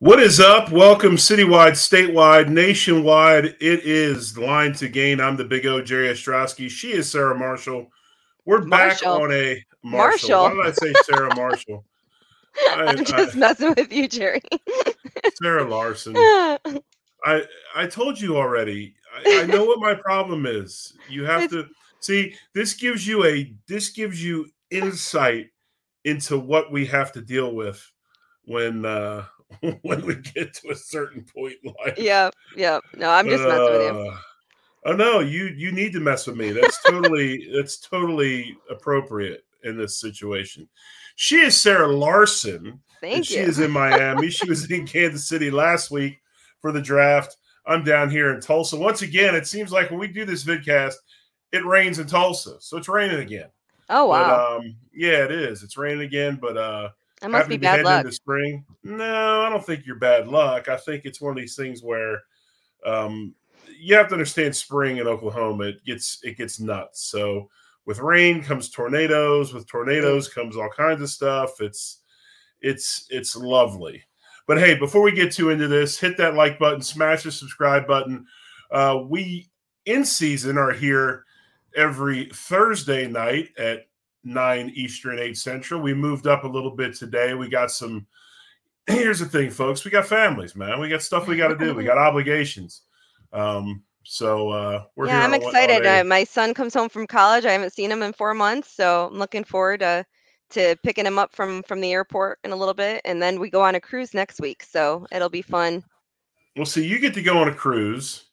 What is up? Welcome, citywide, statewide, nationwide. It is the line to gain. I'm the big O, Jerry Ostroski. She is Sarah Marshall. We're back Marshall. on a Marshall. Why did I say Sarah Marshall? I- I'm just messing with you, Jerry. Sara Larson. I I told you already. I, I know what my problem is. You have It's- to see. This gives you a this gives you insight into what we have to deal with when uh when we get to a certain point in life. Yeah, yep. No, I'm just messing with you. Uh, Oh no, you you need to mess with me. That's totally that's totally appropriate in this situation. She is Sara Larson. and Thank she is in Miami. she was in Kansas City last week for the draft. I'm down here in Tulsa. Once again, it seems like when we do this vidcast, it rains in Tulsa. So it's raining again. oh wow, But um, yeah, it is. It's raining again, but uh that must be bad luck. into spring. No, I don't think you're bad luck. I think it's one of these things where um, you have to understand spring in Oklahoma. It gets it gets nuts. So with rain comes tornadoes. With tornadoes comes all kinds of stuff. It's it's it's lovely. But hey, before we get too into this, hit that like button, smash the subscribe button. Uh, we in season are here every Thursday night at 9 Eastern, 8 Central. We moved up a little bit today. We got some. Here's the thing, folks. We got families, man. We got stuff we got to do. We got obligations. Um, so uh, we're yeah, I'm excited. Uh, my son comes home from college. I haven't seen him in four months, so I'm looking forward to to picking him up from from the airport in a little bit, and then we go on a cruise next week. So it'll be fun. Well, see, you get to go on a cruise.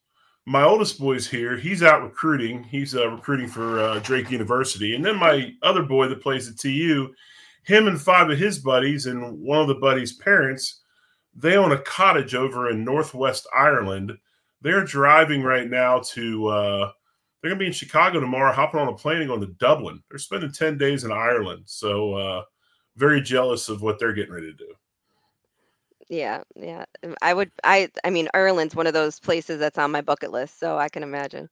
My oldest boy's here. He's out recruiting. He's uh, recruiting for uh, Drake University. And then my other boy that plays at TU, him and five of his buddies and one of the buddies' parents, they own a cottage over in Northwest Ireland. They're driving right now to, uh, they're going to be in Chicago tomorrow, hopping on a plane and going to Dublin. They're spending 10 days in Ireland. So, uh, very jealous of what they're getting ready to do. Yeah, yeah. um, I would. I I mean, Ireland's one of those places that's on my bucket list, so I can imagine.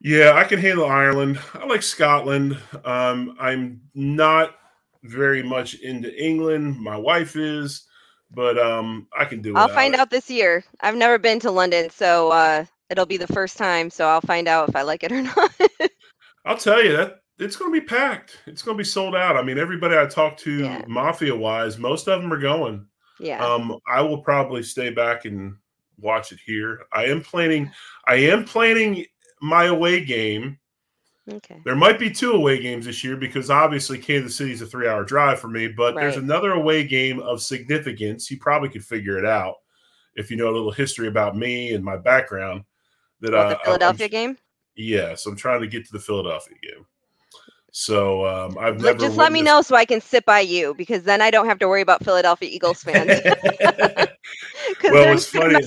Yeah, I can handle Ireland. I like Scotland. Um, I'm not very much into England. My wife is, but um, I can do it. I'll find out this year. I've never been to London, so uh, it'll be the first time. So I'll find out if I like it or not. I'll tell you that it's going to be packed. It's going to be sold out. I mean, everybody I talk to, Yeah. mafia wise, most of them are going. Yeah. Um, I will probably stay back and watch it here. I am planning. I am planning my away game. okay. There might be two away games this year because obviously Kansas City is a three hour drive for me, but there's another away game of significance. You probably could figure it out if you know a little history about me and my background. That What, uh, the I'm- Philadelphia game? Yes, I'm trying to get to the Philadelphia game. So um, I've never Just let me know so I can sit by you because then I don't have to worry about Philadelphia Eagles fans. Well, what's funny-.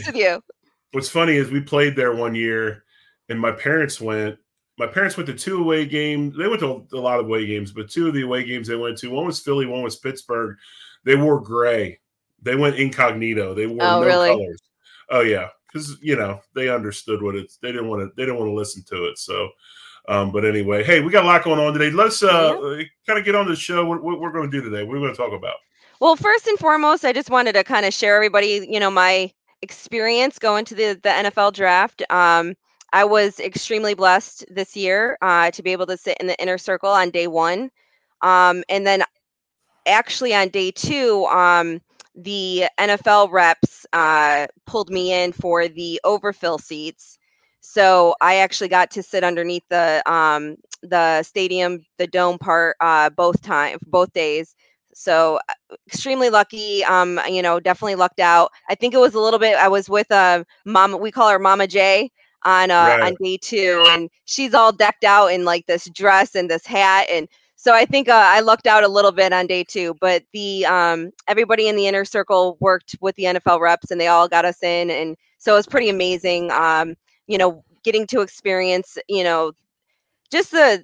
What's funny is we played there one year, and my parents went, my parents went to two away games. They went to a lot of away games, but two of the away games they went to, one was Philly, one was Pittsburgh. They wore gray. They went incognito. They wore Oh, no really? colors. Oh yeah, because you know they understood what it's. They didn't want to. They didn't want to listen to it. So, um, but anyway, hey, we got a lot going on today. Let's uh, kind of get on the show. What, what we're going to do today? What are we going to talk about? Well, first and foremost, I just wanted to kind of share everybody, you know, my experience going to the the NFL draft. Um, I was extremely blessed this year uh, to be able to sit in the inner circle on day one, um, and then actually on day two, um, the NFL reps uh, pulled me in for the overfill seats. So I actually got to sit underneath the um, the stadium, the dome part, uh, both time, both days. So uh, extremely lucky. Um, you know, definitely lucked out. I think it was a little bit. I was with uh, mama. We call her Mama J on uh, Right. on day two, and she's all decked out in like this dress and this hat, and so I think uh, I lucked out a little bit on day two. But the um, everybody in the inner circle worked with the NFL reps, and they all got us in, and so it was pretty amazing. Um, you know, getting to experience, you know, just the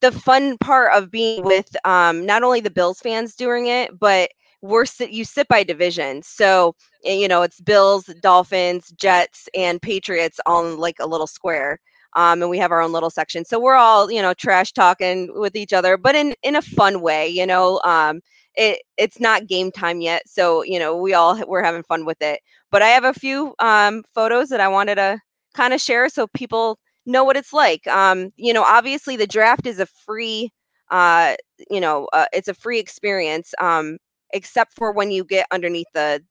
the fun part of being with um, not only the Bills fans during it, but we're you sit by division. So eh, you know it's Bills, Dolphins, Jets, and Patriots all in like a little square. Um, and we have our own little section. So we're all you know trash talking with each other, but in in a fun way. You know, um, it it's not game time yet, so you know we all we're having fun with it. But I have a few um, photos that I wanted to kind of share so people know what it's like. Um, you know, obviously the draft is a free, uh, you know, uh, it's a free experience, um, except for when you get underneath the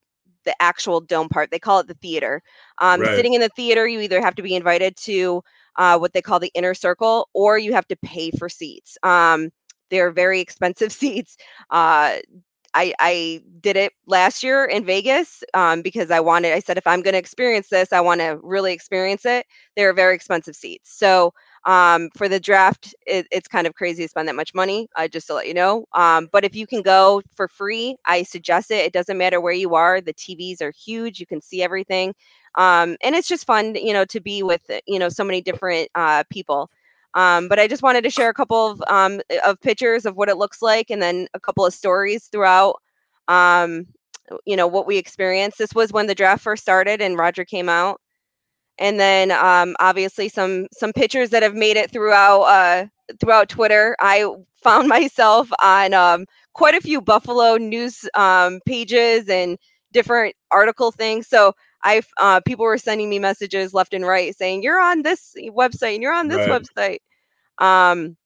the actual dome part. They call it the theater. Um, Right. Sitting in the theater, you either have to be invited to uh, what they call the inner circle, or you have to pay for seats. Um, they're very expensive seats. Uh, I, I did it last year in Vegas um, because I wanted, I said, if I'm going to experience this, I want to really experience it. They're very expensive seats. So um, for the draft, it, it's kind of crazy to spend that much money, uh, just to let you know. Um, but if you can go for free, I suggest it. It doesn't matter where you are. The TVs are huge. You can see everything. Um, and it's just fun, you know, to be with, you know, so many different uh, people. Um, but I just wanted to share a couple of um, of pictures of what it looks like, and then a couple of stories throughout. Um, you know what we experienced. This was when the draft first started, and Roger came out, and then um, obviously some some pictures that have made it throughout uh, throughout Twitter. I found myself on um, quite a few Buffalo news um, pages and different article things. So I uh, people were sending me messages left and right saying you're on this website and you're on this Right. website. Um,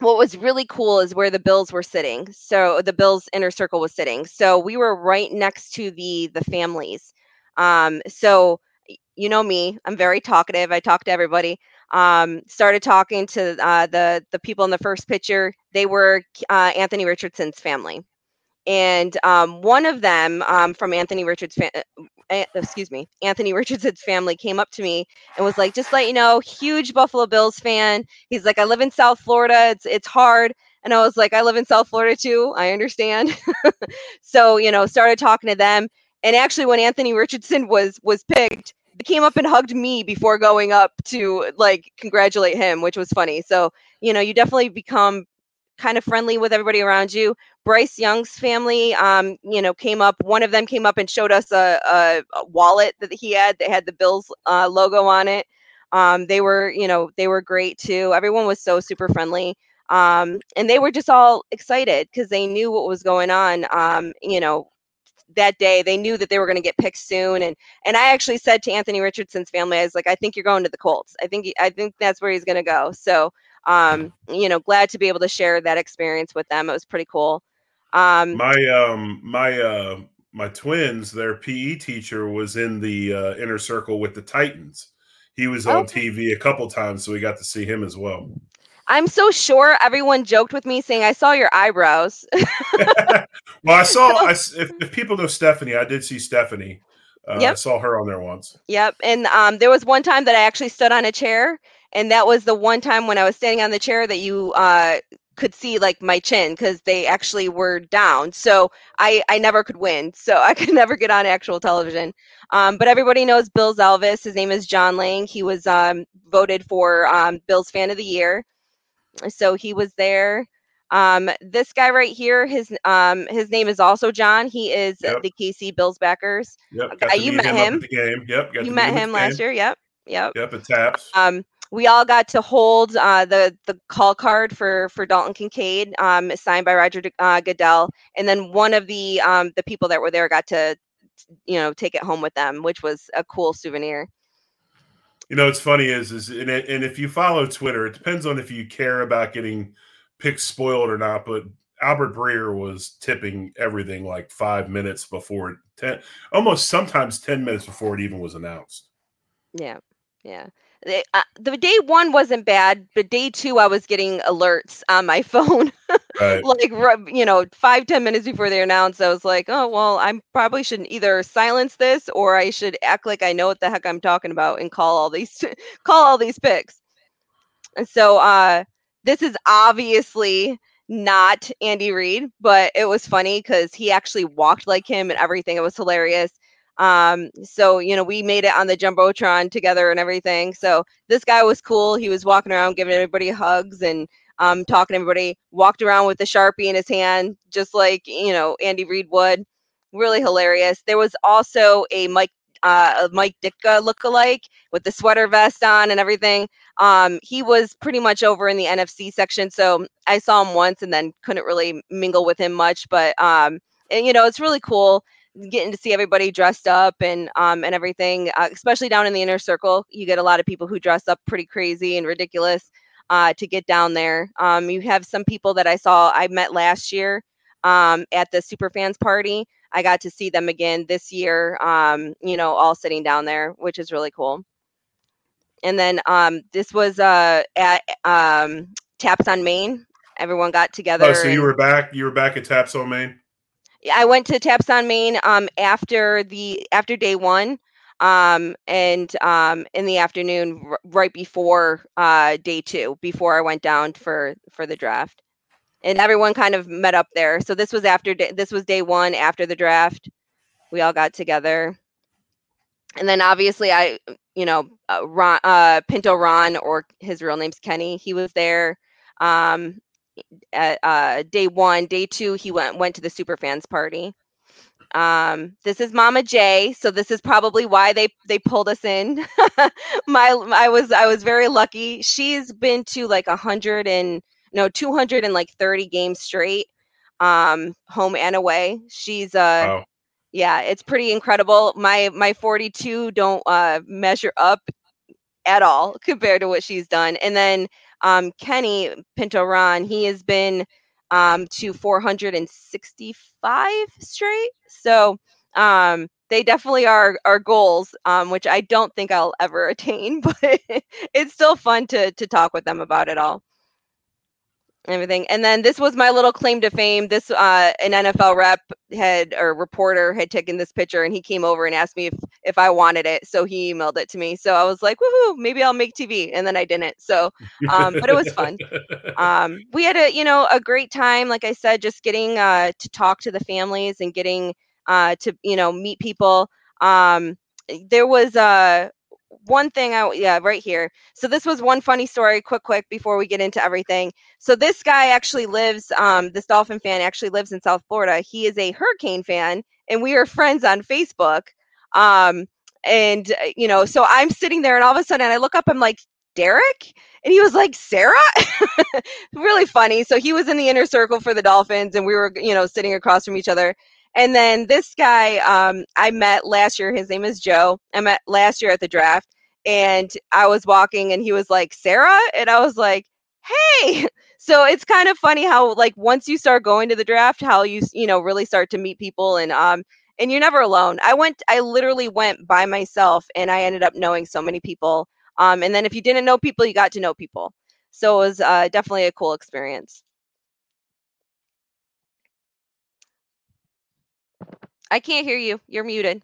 what was really cool is where the Bills were sitting. So the Bills inner circle was sitting. So we were right next to the the families. Um, so you know me, I'm very talkative. I talk to everybody. Um, started talking to uh, the the people in the first picture. They were uh, Anthony Richardson's family, and um, one of them um, from Anthony Richards, fa- uh, excuse me, Anthony Richardson's family came up to me and was like, "Just let you know, huge Buffalo Bills fan." He's like, "I live in South Florida. It's it's hard." And I was like, "I live in South Florida too. I understand." so you know, started talking to them. And actually, when Anthony Richardson was was picked, they came up and hugged me before going up to like congratulate him, which was funny. So you know, you definitely become kind of friendly with everybody around you. Bryce Young's family, um, you know, came up. One of them came up and showed us a, a, a wallet that he had that had the Bills uh, logo on it. Um, they were, you know, they were great too. Everyone was so super friendly. Um, and they were just all excited because they knew what was going on. Um, you know, that day they knew that they were going to get picked soon. And and I actually said to Anthony Richardson's family, I was like, I think you're going to the Colts. I think I think that's where he's going to go. So, um, you know, glad to be able to share that experience with them. It was pretty cool. Um, My um my uh my twins, their PE teacher was in the uh, inner circle with the Titans. He was on Okay. TV a couple times, so we got to see him as well. I'm so sure everyone joked with me saying, I saw your eyebrows. well, I saw. I if, if people know Stephanie, I did see Stephanie. Uh, I saw her on there once. Yep. And um, there was one time that I actually stood on a chair, and that was the one time when I was standing on the chair that you uh, could see like my chin because they actually were down. So I I never could win. So I could never get on actual television. Um, but everybody knows Bills Elvis. His name is John Lang. He was um, voted for um, Bills Fan of the Year. So he was there. Um, this guy right here, his um, his name is also John. He is yep. the KC Bills backers. Yep, guy, you met him. game. Yep, you met him last year. Yep, yep. Yep, it taps. Um, we all got to hold uh, the the call card for for Dalton Kincaid, um, signed by Roger uh, Goodell, and then one of the um, the people that were there got to, you know, take it home with them, which was a cool souvenir. You know, what's funny is is and, and if you follow Twitter, it depends on if you care about getting picks spoiled or not. But Albert Breer was tipping everything like five minutes before ten, almost sometimes ten minutes before it even was announced. Yeah, yeah. Uh, the day one wasn't bad, but day two I was getting alerts on my phone, right. like you know, five ten minutes before they announced. I was like, oh well, I probably shouldn't either silence this or I should act like I know what the heck I'm talking about and call all these call all these picks. And so uh, this is obviously not Andy Reid, but it was funny because he actually walked like him and everything. It was hilarious. Um, so you know, we made it on the jumbotron together and everything. So this guy was cool. He was walking around giving everybody hugs and um, talking to everybody. Walked around with the sharpie in his hand, just like you know Andy Reid would. Really hilarious. There was also a Mike uh, a Mike Ditka look-alike with the sweater vest on and everything. Um, he was pretty much over in the NFC section, so I saw him once and then couldn't really mingle with him much. But um, and, you know, it's really cool getting to see everybody dressed up and um and everything uh, especially down in the inner circle you get a lot of people who dress up pretty crazy and ridiculous uh to get down there. Um you have some people that i saw i met last year um at the super fans party. I got to see them again this year um you know all sitting down there which is really cool. And then um this was uh at um taps on main. Everyone got together oh so you were back you were back at taps on main I went to Taps on Main um, after the after day one, um, and um, in the afternoon, r- right before uh, day two, before I went down for for the draft, and everyone kind of met up there. So this was after day, this was day one after the draft. We all got together, and then obviously I, you know, uh, Ron, uh, Pinto Ron, or his real name's Kenny. He was there. Um, uh, day one. Day two, he went went to the super fans party. Um, this is Mama J, so this is probably why they they pulled us in. My I was I was very lucky. She's been to like a hundred and no two hundred and like thirty games straight, um, home and away. She's uh. Wow. Yeah, it's pretty incredible. My my 42 don't uh, measure up at all compared to what she's done. And then um, Kenny Pinto Ron, he has been um, to 465 straight. So um, they definitely are are goals, um, which I don't think I'll ever attain, but it's still fun to to talk with them about it all everything. And then this was my little claim to fame. This uh, an NFL rep had or reporter had taken this picture, and he came over and asked me if if I wanted it. So he emailed it to me. So I was like, woohoo, maybe I'll make TV. And then I didn't. So, um, but it was fun. Um, we had a you know a great time. Like I said, just getting uh, to talk to the families and getting uh, to you know meet people. Um, there was uh one thing I yeah right here. So this was one funny story, quick quick before we get into everything. So this guy actually lives, um, this dolphin fan actually lives in South Florida. He is a hurricane fan, and we are friends on Facebook. Um, and uh, you know, so I'm sitting there, and all of a sudden I look up, I'm like, Derek? And he was like, Sara? really funny. So he was in the inner circle for the Dolphins, and we were, you know, sitting across from each other. And then this guy um, I met last year, his name is Joe. I met last year at the draft, and I was walking, and he was like, Sara? And I was like, hey. So it's kind of funny how, like, once you start going to the draft, how you, you know, really start to meet people and, um, and you're never alone. I went, I literally went by myself and I ended up knowing so many people. Um, and then if you didn't know people, you got to know people. So it was uh, definitely a cool experience. I can't hear you. You're muted.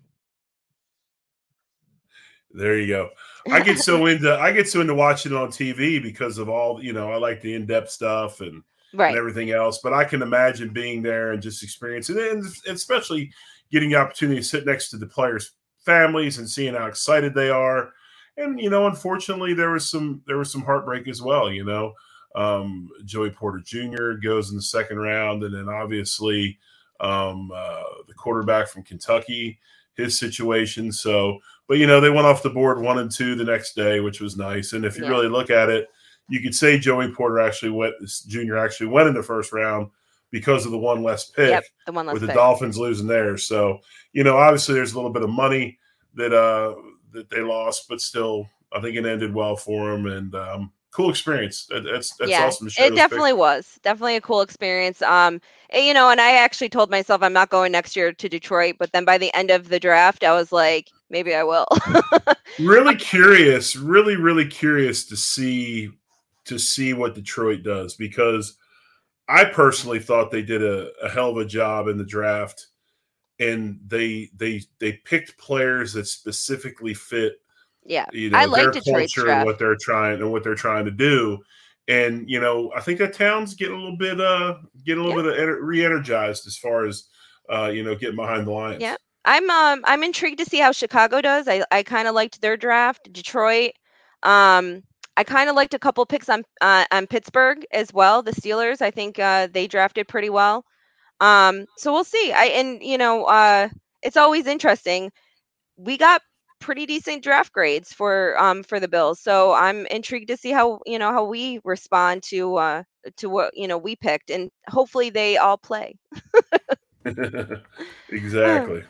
There you go. I get so into I get so into watching it on TV because of all you know. I like the in depth stuff and right. and everything else. But I can imagine being there and just experiencing it, and especially getting the opportunity to sit next to the players' families and seeing how excited they are. And you know, unfortunately, there was some there was some heartbreak as well. You know, um, Joey Porter Jr. goes in the second round, and then obviously um, uh, the quarterback from Kentucky, his situation. So, but you know, they went off the board one and two the next day, which was nice. And if you Yeah. really look at it, you could say Joey Porter actually went, this junior actually went in the first round because of the one less pick Yep, the one less with the. Dolphins losing theirs. So, you know, obviously there's a little bit of money that uh that they lost, but still, I think it ended well for them and um cool experience. That, that's that's yeah, awesome. it definitely was. Definitely a cool experience. Um, and, you know, and I actually told myself I'm not going next year to Detroit, but then by the end of the draft, I was like, maybe I will. really curious, really, really curious to see to see what Detroit does because I personally thought they did a, a hell of a job in the draft, and they they they picked players that specifically fit yeah, you know I like their Detroit's culture draft. and what they're trying and what they're trying to do. And you know, I think that town's getting a little bit uh getting a little bit of ener- re-energized as far as uh you know getting behind the Lions. Yeah. I'm um I'm intrigued to see how Chicago does. I I kind of liked their draft. Detroit. Um, I kind of liked a couple picks on uh, on Pittsburgh as well. The Steelers. I think uh, they drafted pretty well. Um, so we'll see. I and you know uh, it's always interesting. We got pretty decent draft grades for um for the Bills. So I'm intrigued to see how you know how we respond to uh to what you know we picked, and hopefully they all play. exactly.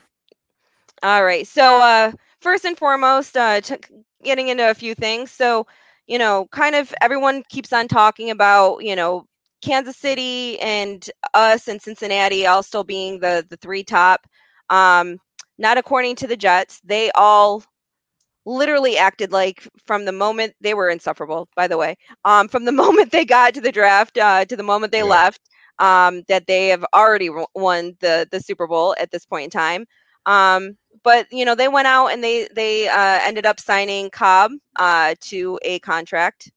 All right. So, uh, first and foremost, uh, t- getting into a few things. So, you know, kind of everyone keeps on talking about, you know, Kansas City and us and Cincinnati all still being the the three top. Um, not according to the Jets. They all literally acted like from the moment they were insufferable. By the way, um, from the moment they got to the draft uh, to the moment they Yeah. left, um, that they have already won the the Super Bowl at this point in time. Um, but you know they went out and they they uh, ended up signing Cobb uh, to a contract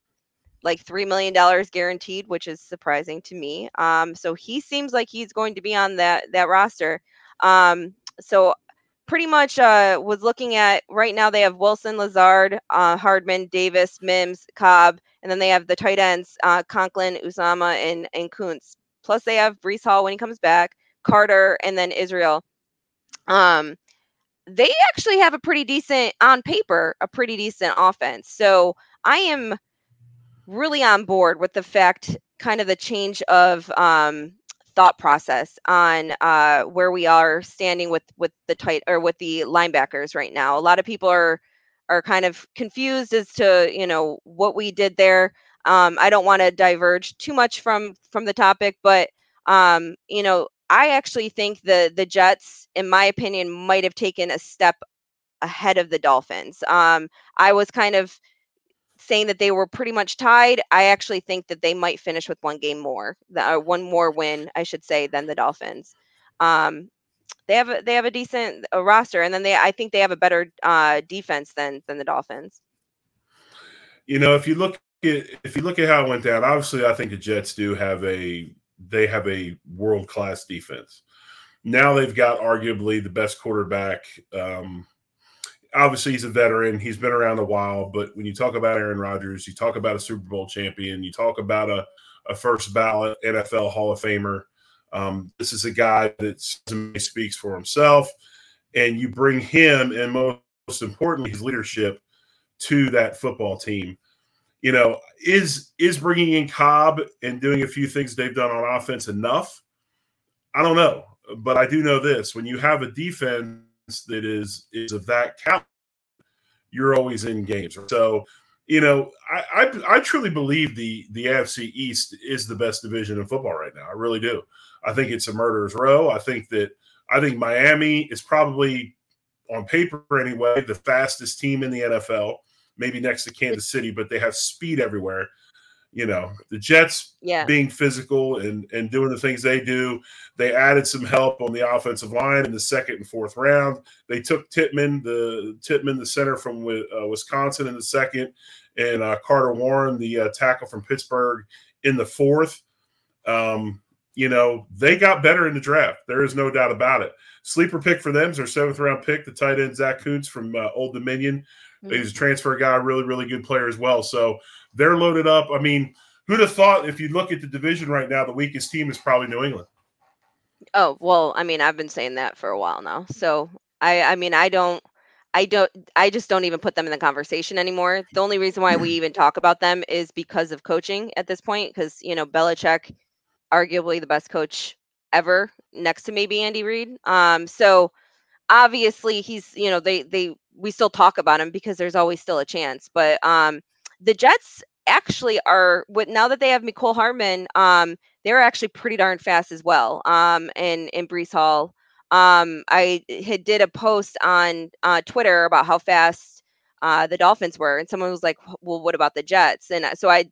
like three million dollars guaranteed, which is surprising to me. Um, so he seems like he's going to be on that that roster. Um, so pretty much uh, was looking at right now they have Wilson, Lazard, uh, Hardman, Davis, Mims, Cobb, and then they have the tight ends uh, Conklin, Uzomah, and and Kuntz. Plus they have Breece Hall when he comes back, Carter, and then Israel. Um, they actually have a pretty decent on paper, a pretty decent offense. So I am really on board with the fact, kind of the change of um, thought process on uh, where we are standing with with the tight or with the linebackers right now. A lot of people are are kind of confused as to you know what we did there. Um, I don't want to diverge too much from from the topic, but um, you know I actually think the the Jets, in my opinion, might have taken a step ahead of the Dolphins. Um, I was kind of saying that they were pretty much tied. I actually think that they might finish with one game more, uh, one more win, I should say, than the Dolphins. Um, they have a, they have a decent roster, and then they I think they have a better uh, defense than than the Dolphins. You know, if you look at if you look at how it went down, obviously I think the Jets do have a they have a world class defense. Now they've got arguably the best quarterback. Um, obviously, he's a veteran. He's been around a while. But when you talk about Aaron Rodgers, you talk about a Super Bowl champion, you talk about a, a first ballot NFL Hall of Famer. Um, this is a guy that speaks for himself. And you bring him, and most importantly, his leadership to that football team. You know, is is bringing in Cobb and doing a few things they've done on offense enough? I don't know, but I do know this: when you have a defense that is is of that caliber, you're always in games. So, you know, I, I I truly believe the the AFC East is the best division in football right now. I really do. I think it's a murderer's row. I think that I think Miami is probably on paper anyway the fastest team in the NFL, maybe next to Kansas City, but they have speed everywhere. You know, the Jets Yeah, being physical and and doing the things they do. They added some help on the offensive line in the second and fourth round. They took Tippmann, the Tippmann, the center from uh, Wisconsin, in the second, and uh, Carter Warren, the uh, tackle from Pittsburgh, in the fourth. um, you know, they got better in the draft. There is no doubt about it. Sleeper pick for them is their seventh round pick, the tight end Zack Kuntz from uh, Old Dominion. Mm-hmm. He's a transfer guy, really, really good player as well. So they're loaded up. I mean, who'd have thought if you look at the division right now, the weakest team is probably New England. Oh well, I mean, I've been saying that for a while now. So I, I mean, I don't, I don't, I just don't even put them in the conversation anymore. The only reason why we even talk about them is because of coaching at this point. Because you know, Belichick, arguably the best coach ever, next to maybe Andy Reid. Um, so obviously he's, you know, they they we still talk about him because there's always still a chance. But um, the Jets actually are with now that they have Mecole Hardman, um, they're actually pretty darn fast as well. Um, and in Breece Hall, um, I had did a post on uh, Twitter about how fast uh, the Dolphins were, and someone was like, "Well, what about the Jets?" And uh, so I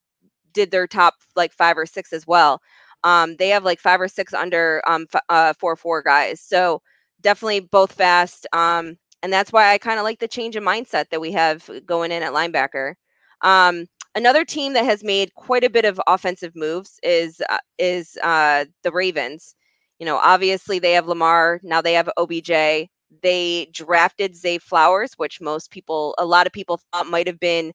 did their top like five or six as well. Um, they have like five or six under um, f- uh, four four guys, so definitely both fast. Um, and that's why I kind of like the change in mindset that we have going in at linebacker. Um, another team that has made quite a bit of offensive moves is uh, is uh, the Ravens. You know, obviously they have Lamar now. They have OBJ. They drafted Zay Flowers, which most people, a lot of people thought might have been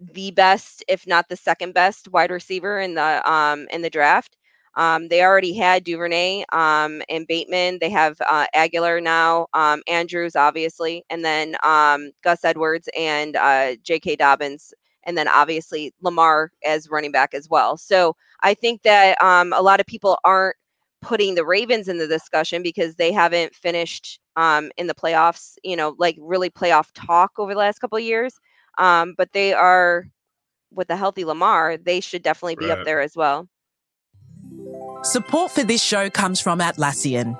the best, if not the second best, wide receiver in the um in the draft. Um, they already had Duvernay um, and Bateman. They have uh, Agholor now, um, Andrews, obviously, and then um, Gus Edwards and uh, J.K. Dobbins, and then obviously Lamar as running back as well. So I think that um, a lot of people aren't putting the Ravens in the discussion because they haven't finished um, in the playoffs, you know, like really playoff talk over the last couple of years. but they are with a healthy Lamar, they should definitely be right. up there as well. Support for this show comes from Atlassian.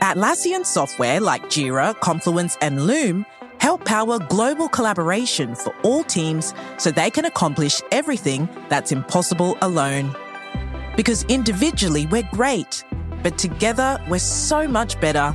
Atlassian software like Jira, Confluence, and Loom help power global collaboration for all teams so they can accomplish everything that's impossible alone. Because individually we're great, but together we're so much better.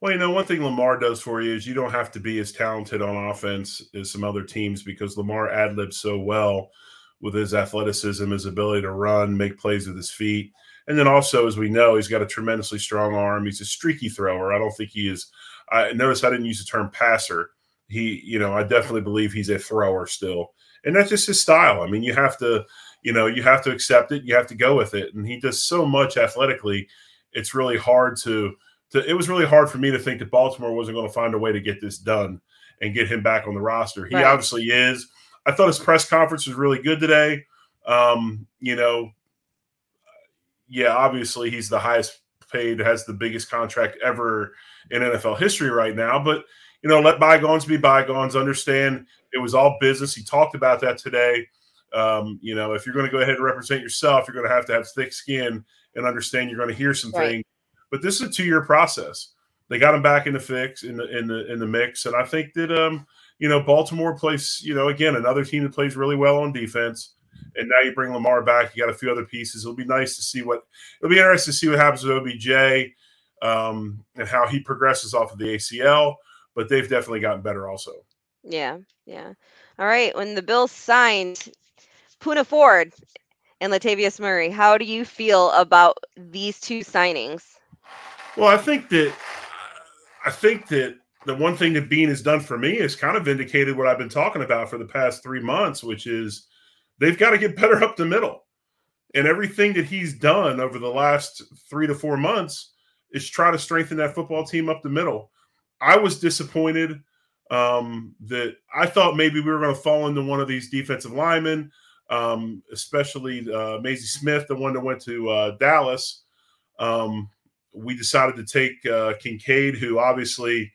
Well, you know, one thing Lamar does for you is you don't have to be as talented on offense as some other teams because Lamar ad libs so well with his athleticism, his ability to run, make plays with his feet. And then also, as we know, he's got a tremendously strong arm. He's a streaky thrower. I don't think he is. I notice I didn't use the term passer. He, you know, I definitely believe he's a thrower still. And that's just his style. I mean, you have to, you know, you have to accept it. You have to go with it. And he does so much athletically. It's really hard to to, it was really hard for me to think that Baltimore wasn't going to find a way to get this done and get him back on the roster. He right. obviously is. I thought his press conference was really good today. Um, you know, yeah, obviously he's the highest paid, has the biggest contract ever in NFL history right now. But you know, let bygones be bygones. Understand it was all business. He talked about that today. Um, you know, if you're going to go ahead and represent yourself, you're going to have to have thick skin and understand you're going to hear some right. things but this is a two year process. They got him back in the fix in the in the in the mix, and I think that um you know Baltimore plays you know again another team that plays really well on defense. And now you bring Lamar back. You got a few other pieces. It'll be nice to see what it'll be interesting to see what happens with OBJ um, and how he progresses off of the ACL. But they've definitely gotten better also. Yeah, yeah. All right. When the Bills signed Poona Ford and Latavius Murray, how do you feel about these two signings? Well, I think that I think that the one thing that Beane has done for me is kind of vindicated what I've been talking about for the past three months, which is they've got to get better up the middle. And everything that he's done over the last three to four months is try to strengthen that football team up the middle. I was disappointed um, that I thought maybe we were going to fall into one of these defensive linemen, um, especially uh, Mazi Smith, the one that went to uh, Dallas. Um, we decided to take uh, Kincaid, who obviously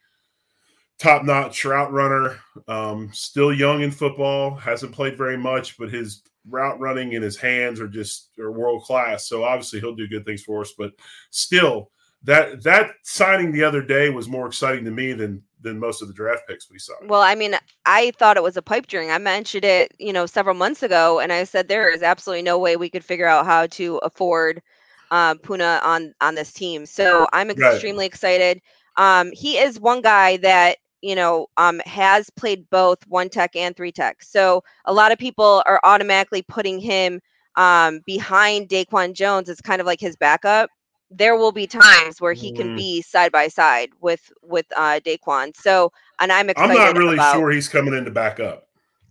top notch route runner, um, still young in football, hasn't played very much, but his route running and his hands are just are world class. So obviously he'll do good things for us. But still, that that signing the other day was more exciting to me than than most of the draft picks we saw. Well, I mean, I thought it was a pipe dream. I mentioned it, you know, several months ago, and I said there is absolutely no way we could figure out how to afford uh, Poona on on this team. So I'm extremely right. excited. Um, he is one guy that you know um, has played both one tech and three tech. So a lot of people are automatically putting him um, behind Daquan Jones as kind of like his backup. There will be times where he can mm. be side by side with with uh, Daquan. So, and I'm excited. I'm not really about, sure he's coming in to back up.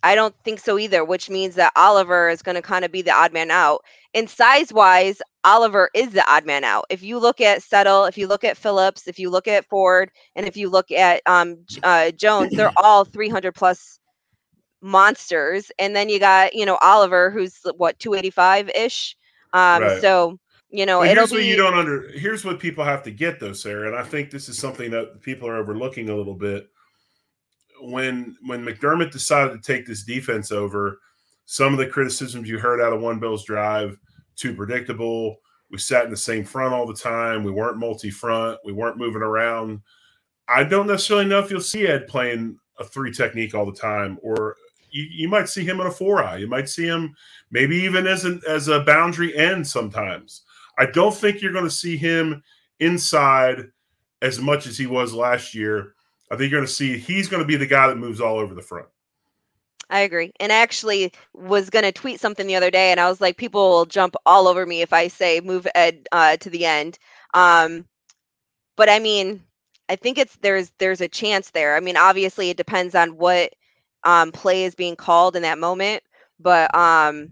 I don't think so either, which means that Oliver is going to kind of be the odd man out. And size wise, Oliver is the odd man out. If you look at Settle, if you look at Phillips, if you look at Ford, and if you look at um, uh, Jones, they're all 300 plus monsters. And then you got, you know, Oliver, who's what, 285 ish. Um, right. So, you know, here's what you don't under. Here's what people have to get though, Sara, and I think this is something that people are overlooking a little bit. When when McDermott decided to take this defense over, some of the criticisms you heard out of One Bills Drive too predictable. We sat in the same front all the time. We weren't multi front. We weren't moving around. I don't necessarily know if you'll see Ed playing a three technique all the time, or you, you might see him in a four eye. You might see him maybe even as an as a boundary end sometimes. I don't think you're going to see him inside as much as he was last year. I think you're going to see he's going to be the guy that moves all over the front. I agree. And I actually was going to tweet something the other day, and I was like, people will jump all over me if I say move Ed uh, to the end. Um, but I mean, I think it's there's there's a chance there. I mean, obviously, it depends on what um, play is being called in that moment. But um,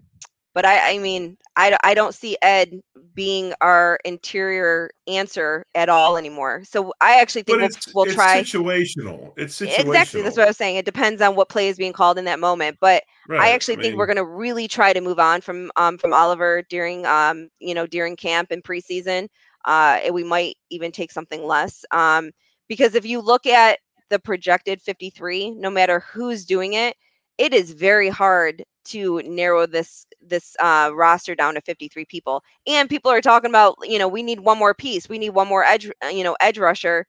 but I, I mean, I, I don't see Ed being our interior answer at all anymore. So I actually think we'll, we'll it's try situational. It's situational. Exactly. That's what I was saying. It depends on what play is being called in that moment. But right. I actually I think mean, we're going to really try to move on from um from Oliver during um you know during camp and preseason. Uh, and we might even take something less. Um, because if you look at the projected 53, no matter who's doing it, it is very hard to narrow this this uh, roster down to 53 people. And people are talking about, you know, we need one more piece. We need one more edge, uh, you know, edge rusher,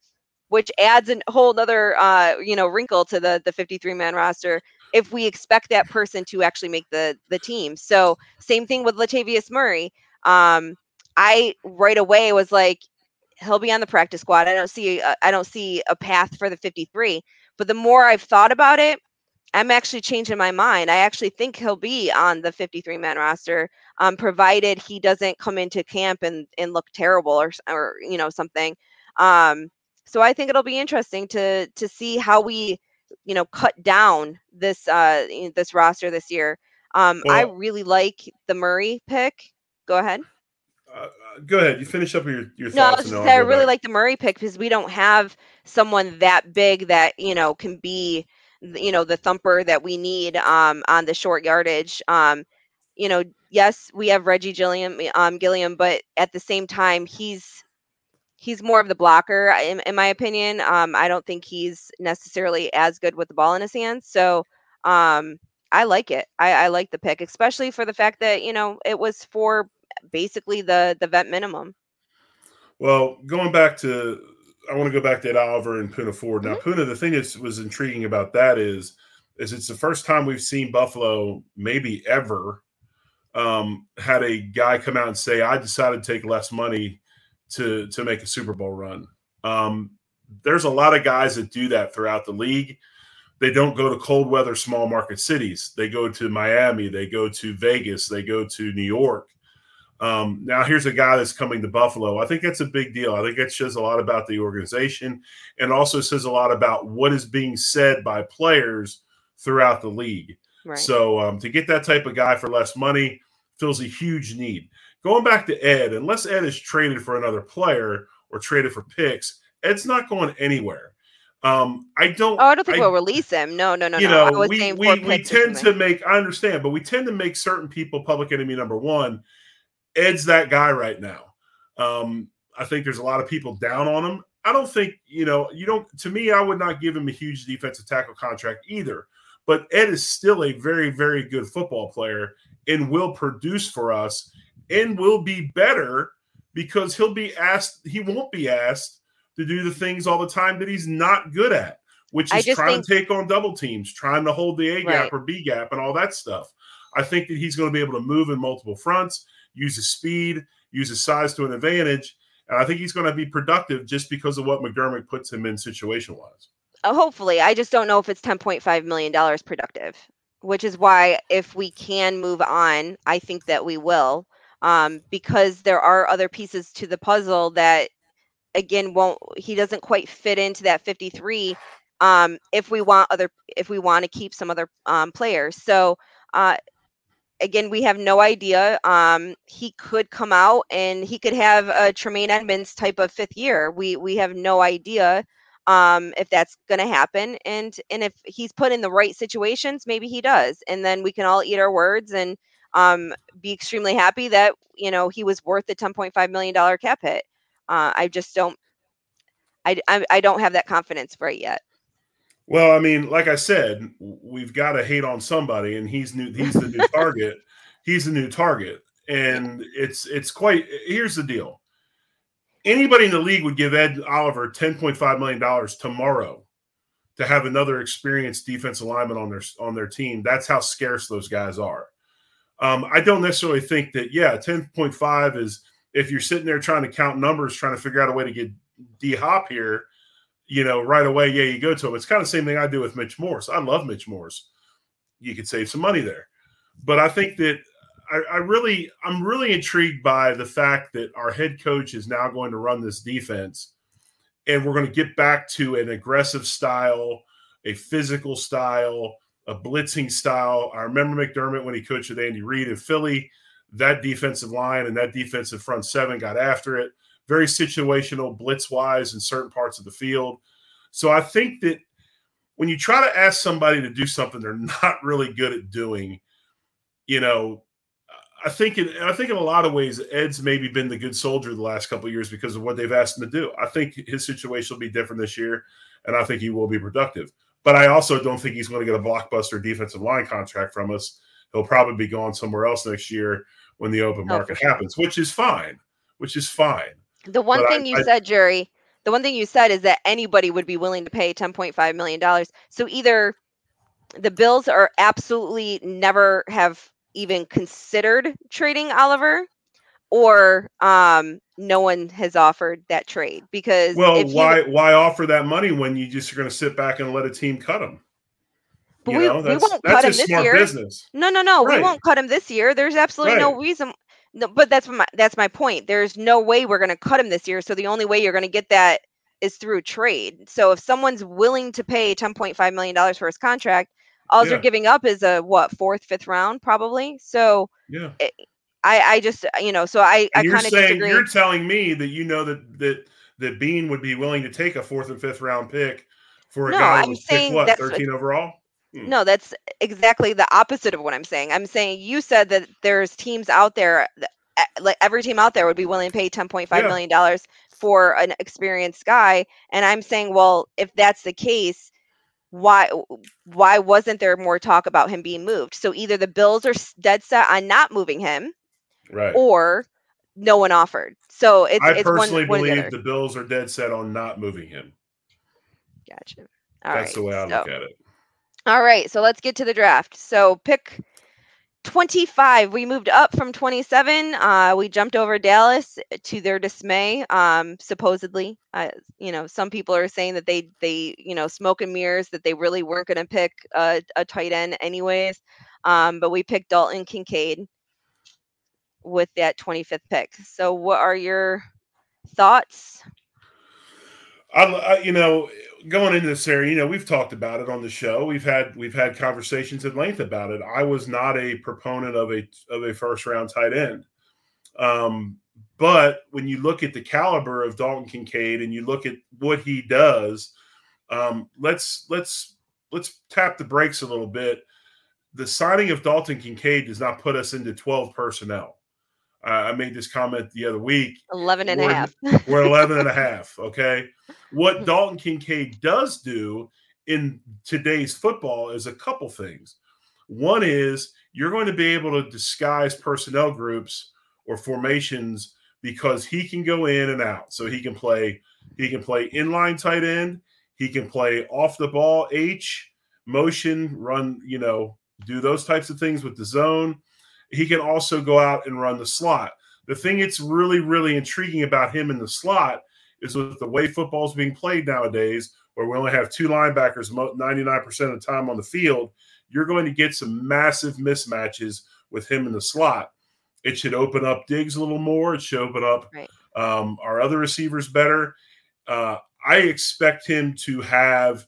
which adds a whole other, uh, you know, wrinkle to the the 53 man roster. If we expect that person to actually make the the team, so same thing with Latavius Murray. Um, I right away was like, he'll be on the practice squad. I don't see, I don't see a path for the 53. But the more I've thought about it, I'm actually changing my mind. I actually think he'll be on the 53 man roster, um, provided he doesn't come into camp and, and look terrible or, or you know something. Um, so I think it'll be interesting to to see how we you know cut down this uh this roster this year. Um, well, I really like the Murray pick. Go ahead. Uh, uh go ahead. You finish up your your no, thoughts. No, I, I really back. like the Murray pick because we don't have someone that big that you know can be you know the thumper that we need um, on the short yardage. Um, you know, yes, we have Reggie Gilliam, um, Gilliam, but at the same time, he's he's more of the blocker, in, in my opinion. Um, I don't think he's necessarily as good with the ball in his hands. So um, I like it. I, I like the pick, especially for the fact that you know it was for basically the the vet minimum. Well, going back to I want to go back to Ed Oliver and Poona Ford. Now, mm-hmm. Poona, the thing that was intriguing about that is, is it's the first time we've seen Buffalo, maybe ever, um, had a guy come out and say, "I decided to take less money to to make a Super Bowl run." Um, there's a lot of guys that do that throughout the league. They don't go to cold weather small market cities. They go to Miami. They go to Vegas. They go to New York. Um, now, here's a guy that's coming to Buffalo. I think that's a big deal. I think that says a lot about the organization and also says a lot about what is being said by players throughout the league. Right. So, um, to get that type of guy for less money, fills a huge need. Going back to Ed, unless Ed is traded for another player or traded for picks, Ed's not going anywhere. Um, I don't. Oh, I don't think I, we'll release him. No, no, no, you no. know, we we, we tend to make. I understand, but we tend to make certain people public enemy number one. Ed's that guy right now. Um, I think there's a lot of people down on him. I don't think you know. You don't. To me, I would not give him a huge defensive tackle contract either. But Ed is still a very, very good football player and will produce for us and will be better because he'll be asked. He won't be asked to do the things all the time that he's not good at, which is trying think, to take on double teams, trying to hold the A gap right. or B gap and all that stuff. I think that he's going to be able to move in multiple fronts, use his speed, use his size to an advantage. And I think he's going to be productive just because of what McDermott puts him in situation wise. Uh, hopefully, I just don't know if it's $10.5 million productive, which is why if we can move on, I think that we will. Um, because there are other pieces to the puzzle that again won't he doesn't quite fit into that 53 um, if we want other if we want to keep some other um, players so uh, again we have no idea um, he could come out and he could have a tremaine Edmunds type of fifth year we we have no idea um, if that's going to happen and and if he's put in the right situations maybe he does and then we can all eat our words and um, be extremely happy that you know he was worth the 10.5 million dollar cap hit uh, I just don't. I, I, I don't have that confidence right yet. Well, I mean, like I said, we've got to hate on somebody, and he's new. He's the new target. He's the new target, and it's it's quite. Here's the deal: anybody in the league would give Ed Oliver ten point five million dollars tomorrow to have another experienced defensive lineman on their on their team. That's how scarce those guys are. Um, I don't necessarily think that. Yeah, ten point five is if you're sitting there trying to count numbers, trying to figure out a way to get D Hop here, you know, right away, yeah, you go to him. It's kind of the same thing I do with Mitch Morse. I love Mitch Morse. You could save some money there. But I think that I, I really, I'm really intrigued by the fact that our head coach is now going to run this defense and we're going to get back to an aggressive style, a physical style, a blitzing style. I remember McDermott when he coached with Andy Reid in Philly that defensive line and that defensive front seven got after it. Very situational, blitz wise in certain parts of the field. So I think that when you try to ask somebody to do something they're not really good at doing, you know, I think in I think in a lot of ways Ed's maybe been the good soldier the last couple years because of what they've asked him to do. I think his situation will be different this year, and I think he will be productive. But I also don't think he's going to get a blockbuster defensive line contract from us. He'll probably be gone somewhere else next year when the open oh, market happens, which is fine, which is fine. The one but thing I, you I, said, Jerry, the one thing you said is that anybody would be willing to pay $10.5 million. So either the Bills are absolutely never have even considered trading Oliver or um, no one has offered that trade because well why why offer that money when you just are going to sit back and let a team cut him but we, know, we won't cut him this year. Business. No, no, no. Right. We won't cut him this year. There's absolutely right. no reason. No, but that's my that's my point. There's no way we're going to cut him this year. So the only way you're going to get that is through trade. So if someone's willing to pay 10.5 million dollars for his contract, all yeah. you're giving up is a what fourth, fifth round probably. So yeah. It, I, I just you know so I and I kind of disagree. You're telling me that you know that that that Beane would be willing to take a fourth and fifth round pick for a no, guy who's picked what 13 overall. Hmm. No, that's exactly the opposite of what I'm saying. I'm saying you said that there's teams out there, like every team out there would be willing to pay 10.5 yeah. million dollars for an experienced guy, and I'm saying, well, if that's the case, why why wasn't there more talk about him being moved? So either the Bills are dead set on not moving him, right, or no one offered. So it's I it's personally one, believe the, the, Bills are dead set on not moving him. Gotcha. All That's right, the way I so. look at it. All right, so let's get to the draft. So pick 25. We moved up from 27. Uh, we jumped over Dallas to their dismay. Um, supposedly, uh, you know, some people are saying that they they you know smoke and mirrors that they really weren't going to pick a, a, tight end anyways. Um, but we picked Dalton Kincaid with that 25th pick. So, what are your thoughts? I, I, you know, going into this area, you know, we've talked about it on the show. We've had we've had conversations at length about it. I was not a proponent of a of a first round tight end. Um, but when you look at the caliber of Dalton Kincaid and you look at what he does, um, let's let's let's tap the brakes a little bit. The signing of Dalton Kincaid does not put us into 12 personnel. Uh, I made this comment the other week. 11 and we're, a half. we're 11 and a half. Okay. What Dalton Kincaid does do in today's football is a couple things. One is you're going to be able to disguise personnel groups or formations because he can go in and out. So he can play he can play inline tight end, he can play off the ball H, motion, run, you know, do those types of things with the zone. He can also go out and run the slot. The thing that's really, really intriguing about him in the slot is with the way football is being played nowadays, where we only have two linebackers 99% of the time on the field, you're going to get some massive mismatches with him in the slot. It should open up Diggs a little more. It should open up right. um, our other receivers better. Uh, I expect him to have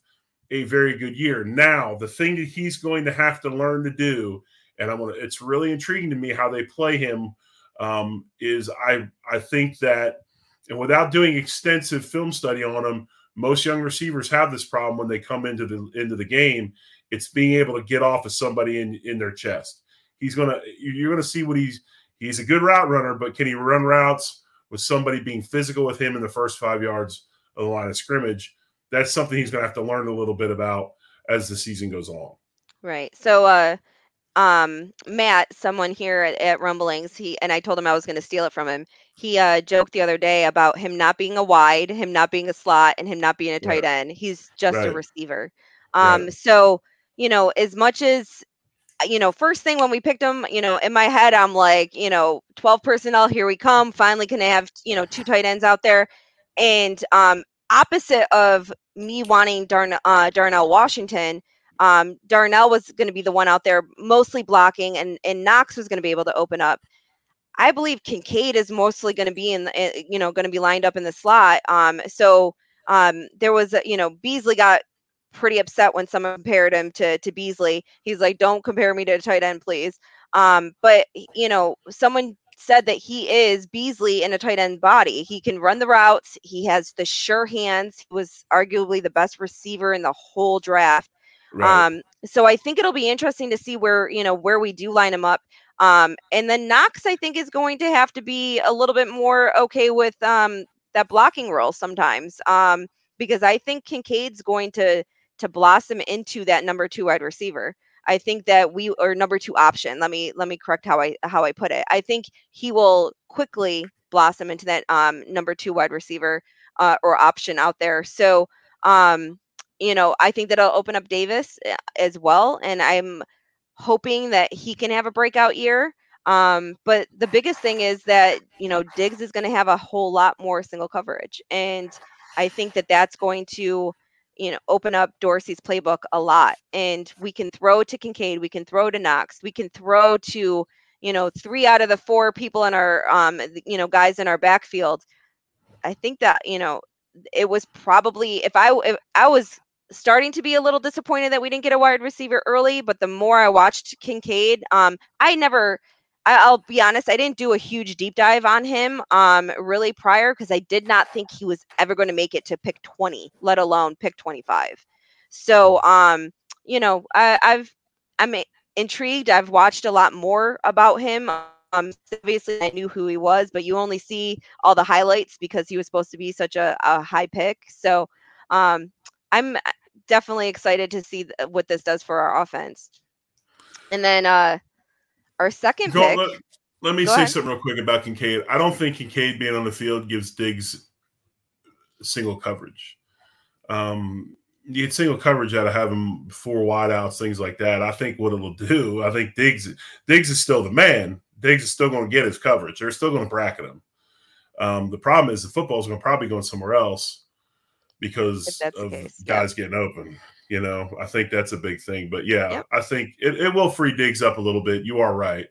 a very good year. Now, the thing that he's going to have to learn to do, and I'm gonna, it's really intriguing to me how they play him. Um, is I I think that, and without doing extensive film study on him, most young receivers have this problem when they come into the into the game. It's being able to get off of somebody in in their chest. He's gonna you're gonna see what he's he's a good route runner, but can he run routes with somebody being physical with him in the first five yards of the line of scrimmage? That's something he's to have to learn a little bit about as the season goes on. Right. So, uh, um, Matt, someone here at, at Rumblings, he and I told him I was going to steal it from him. He uh, joked the other day about him not being a wide, him not being a slot, and him not being a tight right. end. He's just right. a receiver. Um, right. so you know, as much as you know, first thing when we picked him, you know, in my head, I'm like, you know, 12 personnel, here we come. Finally, can I have, you know, two tight ends out there? And um, opposite of me wanting Darn- uh, Darnell Washington, um, Darnell was going to be the one out there mostly blocking, and, and Knox was going to be able to open up. I believe Kincaid is mostly going to be in, the, eh, you know, going to be lined up in the slot. Um, so um, there was, a, you know, Beasley got pretty upset when someone compared him to to Beasley. He's like, "Don't compare me to a tight end, please." Um, but you know, someone said that he is Beasley in a tight end body. He can run the routes. He has the sure hands. He was arguably the best receiver in the whole draft. Right. Um, so I think it'll be interesting to see where you know where we do line him up. Um, and then Knox, I think, is going to have to be a little bit more okay with um, that blocking role sometimes. Um, because I think Kincaid's going to to blossom into that number two wide receiver. I think that we or number two option. Let me let me correct how I how I put it. I think he will quickly blossom into that um, number two wide receiver uh, or option out there. So um, you know, I think that I'll open up Davis eh, as well, and I'm hoping that he can have a breakout year. Um, but the biggest thing is that you know Diggs is going to have a whole lot more single coverage, and I think that that's going to you know, open up Dorsey's playbook a lot. And we can throw to Kincaid, we can throw to Knox, we can throw to, you know, three out of the four people in our, um, you know, guys in our backfield. I think that, you know, it was probably if I if I was starting to be a little disappointed that we didn't get a wide receiver early, but the more I watched Kincaid, um, I never I, will be honest, I didn't do a huge deep dive on him um, really prior because I did not think he was ever going to make it to pick 20, let alone pick 25. So, um, you know, I, I've I'm intrigued. I've watched a lot more about him. Um, obviously, I knew who he was, but you only see all the highlights because he was supposed to be such a, a high pick. So, um, I'm definitely excited to see what this does for our offense. And then, uh, our second Go, pick. Let, let me say ahead. something real quick about Kincaid. I don't think Kincaid being on the field gives Diggs single coverage. Um, you get single coverage out of having four wideouts, things like that. I think what it'll do, I think Diggs Diggs is still the man. Diggs is still going to get his coverage. They're still going to bracket him. Um, the problem is the football's going to probably go somewhere else because of case, guys yeah. getting open. You know, I think that's a big thing. But yeah, yep. I think it, it will free Diggs up a little bit. You are right.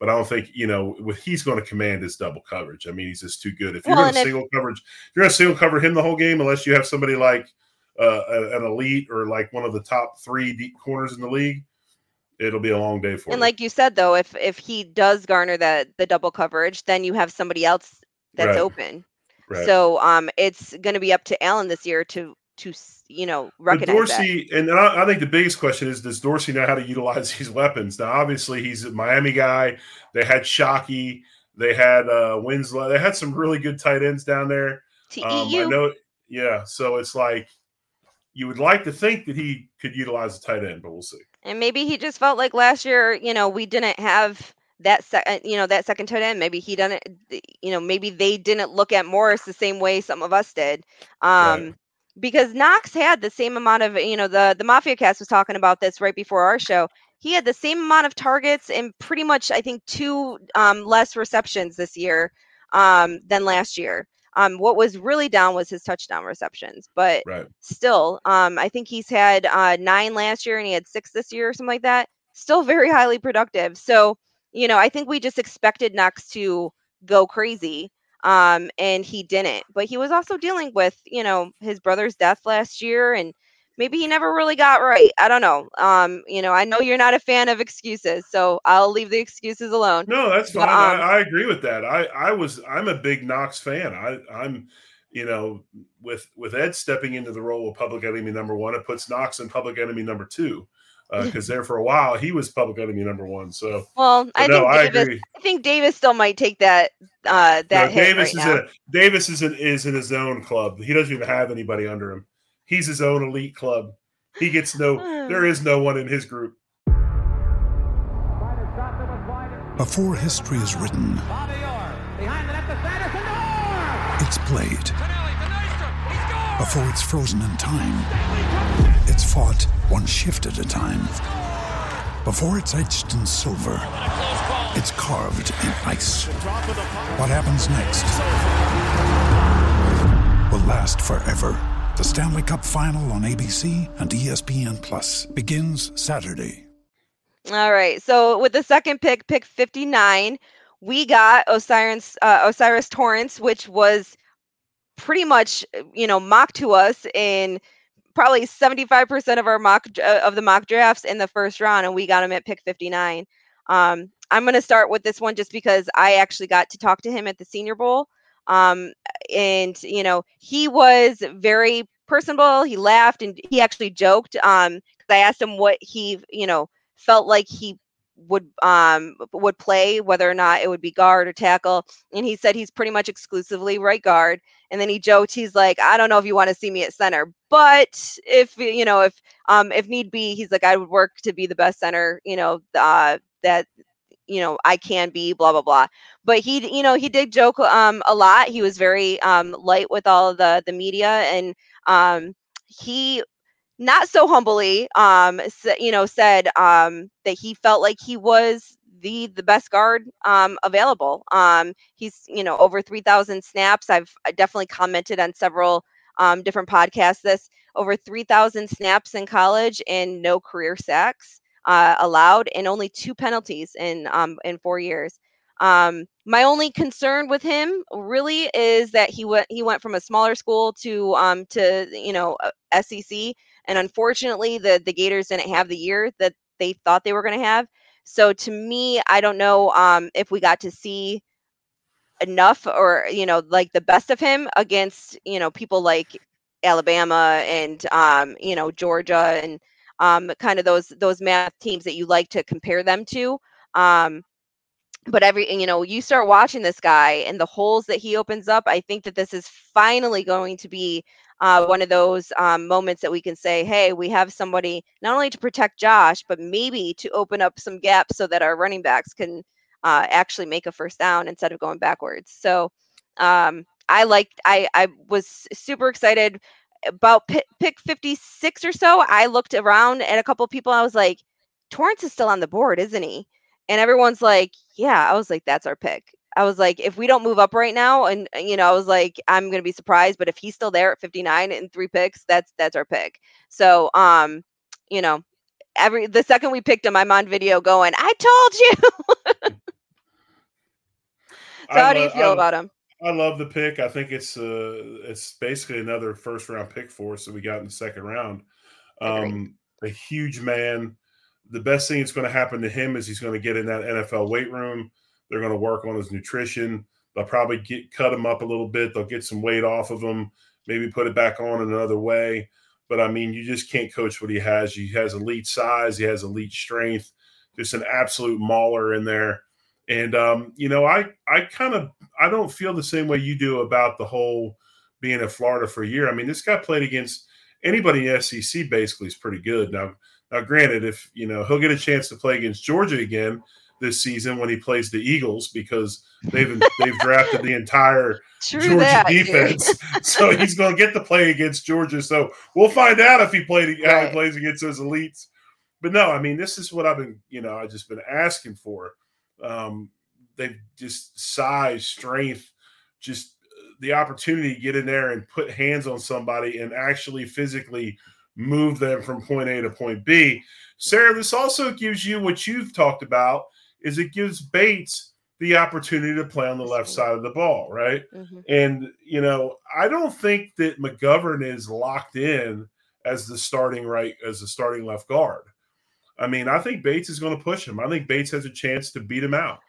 but I don't think you know what he's going to command his double coverage. I mean, he's just too good. If you're Well, going to and if- single coverage, if you're going to single cover him the whole game, unless you have somebody like uh, an elite or like one of the top three deep corners in the league, it'll be a long day for And like you said though, if if he does garner that the double coverage, then you have somebody else that's Right. open. Right. So um, it's going to be up to Allen this year to to you know But recognize that. Dorsey, and I, I think the biggest question is: Does Dorsey know how to utilize these weapons? Now, obviously, he's a Miami guy. They had Shockey, they had uh, Winslow, they had some really good tight ends down there. Um, I know, yeah. So it's like you would like to think that he could utilize a tight end, but we'll see. And maybe he just felt like last year, you know, we didn't have that second, you know, that second tight end. Maybe he didn't, you know, maybe they didn't look at Morris the same way some of us did. Um, Right. because Knox had the same amount of, you know, the the Mafia cast was talking about this right before our show. He had the same amount of targets and pretty much, I think, two um, less receptions this year um, than last year. Um, what was really down was his touchdown receptions, but Right. still um i think he's had uh nine last year and he had six this year or something like that still very highly productive so you know i think we just expected knox to go crazy um and he didn't but he was also dealing with you know his brother's death last year and maybe he never really got right i don't know um you know i know you're not a fan of excuses so i'll leave the excuses alone No, that's But, fine. um, I, I agree with that. I, I was I'm a big Knox fan. I, I'm you know with with Ed stepping into the role of public enemy number one, it puts Knox in public enemy number two because there for a while he was public enemy number one. So well i but no, think I davis agree. i think davis still might take that uh that No, hit Davis right is now. in a, Davis is in, is in his own club. He doesn't even have anybody under him. He's his own elite club. He gets no. there is no one in his group. Before history is written, it's played. Before it's frozen in time, it's fought one shift at a time. Before it's etched in silver, it's carved in ice. What happens next will last forever. The Stanley Cup Final on ABC and ESPN Plus begins Saturday. All right. So with the second pick, pick 59, we got O'Cyrus uh, O'Cyrus Torrence, which was pretty much you know mocked to us in probably 75% of our mock uh, of the mock drafts in the first round and we got him at pick 59 um, i'm going to start with this one just because i actually got to talk to him at the senior bowl um, and you know he was very personable. He laughed and he actually joked um i asked him what he you know felt like he would um would play whether or not it would be guard or tackle and he said he's pretty much exclusively right guard and then he joked he's like i don't know if you want to see me at center but if you know if um if need be he's like i would work to be the best center you know uh that you know i can be blah blah blah. But he you know he did joke um a lot he was very um light with all the the media and um he not so humbly um you know said um that he felt like he was the the best guard um available. Um he's you know over 3000 snaps. I've definitely commented on several um different podcasts this over 3000 snaps in college and no career sacks uh allowed and only two penalties in um in 4 years. Um my only concern with him really is that he went he went from a smaller school to um to you know SEC and unfortunately the the Gators didn't have the year that they thought they were going to have. So to me I don't know um if we got to see enough or you know like the best of him against you know people like Alabama and um you know Georgia and um kind of those those math teams that you like to compare them to. Um but every you know you start watching this guy and the holes that he opens up i think that this is finally going to be uh, one of those um, moments that we can say hey we have somebody not only to protect josh but maybe to open up some gaps so that our running backs can uh, actually make a first down instead of going backwards. So um, i liked i i was super excited about pick, pick 56 or so i looked around at a couple people i was like torrence is still on the board isn't he? And everyone's like yeah i was like that's our pick i was like if we don't move up right now and uh, you know i was like i'm gonna be surprised but if he's still there at 59 and three picks that's that's our pick so um you know every the second we picked him i'm on video going i told you So how do you feel I, about him? I love the pick. I think it's uh it's basically another first round pick for us that we got in the second round. Um, a huge man. The best thing that's going to happen to him is he's going to get in that NFL weight room. They're going to work on his nutrition. They'll probably get cut him up a little bit. They'll get some weight off of him, maybe put it back on in another way. But I mean, you just can't coach what he has. He has elite size. He has elite strength. Just an absolute mauler in there. And um, you know, I I kind of I don't feel the same way you do about the whole being in Florida for a year. I mean, this guy played against anybody in SEC basically is pretty good. Now, now, granted, if you know he'll get a chance to play against Georgia again this season when he plays the Eagles because they've they've drafted the entire True Georgia that, defense, so he's going to get to play against Georgia. So we'll find out if he played how he plays against those elites. But no, I mean, this is what I've been you know I've just been asking for. Um, they've just size, strength, just uh, the opportunity to get in there and put hands on somebody and actually physically move them from point A to point B. Sara, this also gives you what you've talked about is it gives Bates the opportunity to play on the left side of the ball, right? Mm-hmm. And you know, I don't think that McGovern is locked in as the starting right as the starting left guard. I mean, I think Bates is going to push him. I think Bates has a chance to beat him out.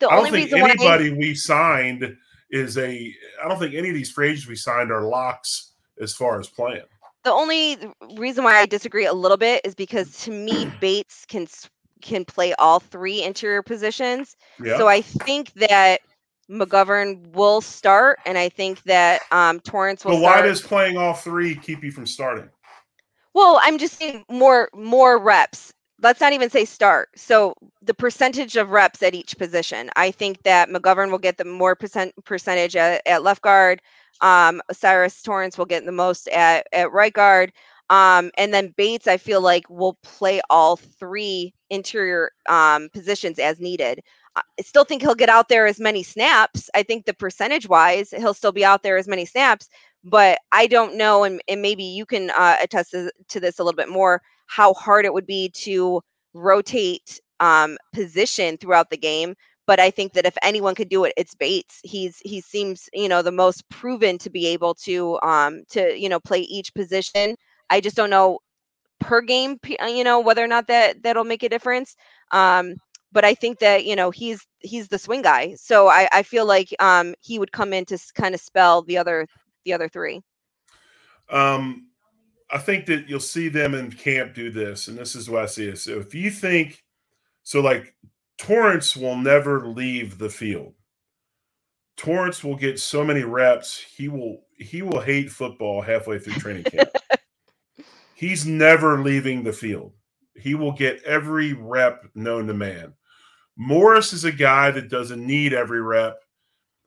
The I don't think anybody we signed is a. I don't think any of these free agents we signed are locks as far as playing. The only reason why I disagree a little bit is because to me, Bates can can play all three interior positions. Yeah. So I think that McGovern will start, and I think that um, Torrence will. But why start. does playing all three keep you from starting? Well, I'm just saying more more reps let's not even say start. So the percentage of reps at each position. I think that McGovern will get the more percent percentage at, at left guard. Um, Cyrus Torrence will get the most at, at right guard. Um, and then Bates, I feel like will play all three interior um, positions as needed. I still think he'll get out there as many snaps. I think the percentage wise, he'll still be out there as many snaps. But I don't know, and, and maybe you can uh, attest to, to this a little bit more how hard it would be to rotate um, position throughout the game. But I think that if anyone could do it, it's Bates. He's he seems you know the most proven to be able to um to you know play each position. I just don't know per game uh, you know whether or not that that'll make a difference. Um, but I think that you know he's he's the swing guy. So I I feel like um he would come in to kind of spell the other the other three. Um, I think that you'll see them in camp do this, and this is what I see it. So if you think so, like Torrence will never leave the field. Torrence will get so many reps, he will he will hate football halfway through training camp. He's never leaving the field. He will get every rep known to man. Morse is a guy that doesn't need every rep.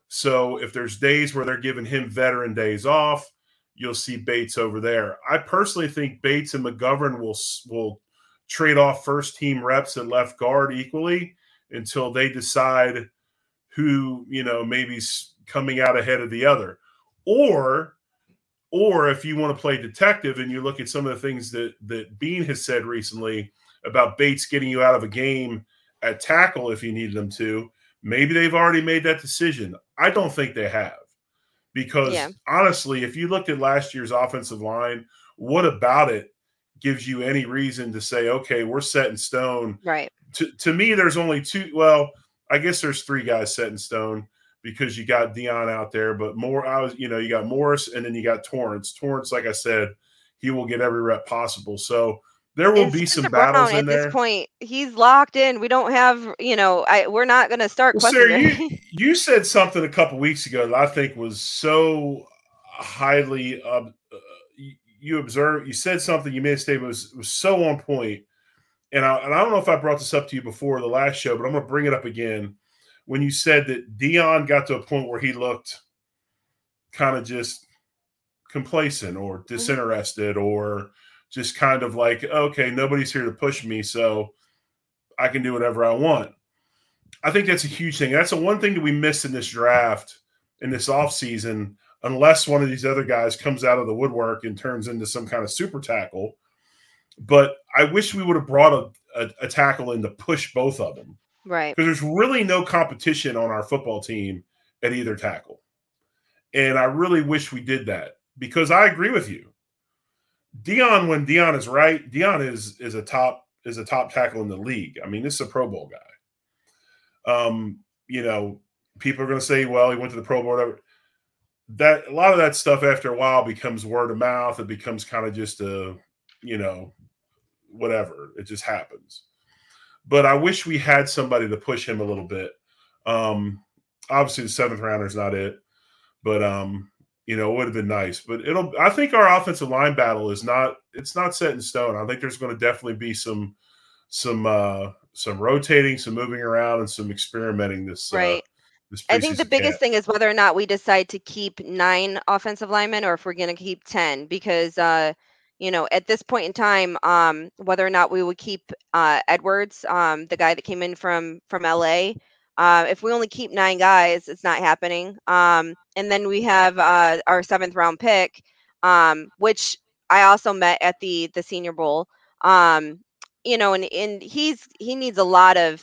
So if there's days where they're giving him veteran days off, you'll see Bates over there. I personally think Bates and McGovern will will trade off first team reps at left guard equally until they decide who you know maybe's coming out ahead of the other, or or if you want to play detective and you look at some of the things that that Beane has said recently about Bates getting you out of a game at tackle if you needed them to, maybe they've already made that decision. I don't think they have because yeah. honestly, if you looked at last year's offensive line, what about it gives you any reason to say, okay, we're set in stone? Right. To, to me, there's only two. Well, I guess there's three guys set in stone because you got Dion out there, but more, I was, you know, you got Morse and then you got Torrence. Torrence, like I said, he will get every rep possible. So there will and be some battles Brown, at there. this point. He's locked in. We don't have, you know, I we're not going to start. Well, Sara, you, you said something a couple weeks ago that I think was so highly. Uh, you, observed. You said something. You made a statement was was so on point. point, and I and I don't know if I brought this up to you before the last show, but I'm going to bring it up again. When you said that Dion got to a point where he looked kind of just complacent or mm-hmm. disinterested or just kind of like, okay, nobody's here to push me, so I can do whatever I want. I think that's a huge thing. That's the one thing that we missed in this draft, in this offseason, unless one of these other guys comes out of the woodwork and turns into some kind of super tackle. But I wish we would have brought a, a, a tackle in to push both of them. Right. Because there's really no competition on our football team at either tackle. And I really wish we did that because I agree with you. Dion, when Dion is right, Dion is is a top is a top tackle in the league. I mean, this is a Pro Bowl guy. Um, you know, people are going to say, "Well, he went to the Pro Bowl." Whatever. That a lot of that stuff after a while becomes word of mouth. It becomes kind of just a, you know, whatever. It just happens. But I wish we had somebody to push him a little bit. Um, obviously, the seventh rounder is not it, but um, you know, it would have been nice. But it'll. I think our offensive line battle is not. It's not set in stone. I think there's going to definitely be some, some, uh, some rotating, some moving around, and some experimenting this. Uh, right. Uh, this I think the biggest camp. thing is whether or not we decide to keep nine offensive linemen or if we're going to keep 10 because uh you know at this point in time um whether or not we would keep uh Edwards um the guy that came in from from LA uh, if we only keep nine guys, it's not happening. Um, and then we have uh, our seventh round pick, um, which I also met at the the Senior Bowl. Um, you know, and and he's he needs a lot of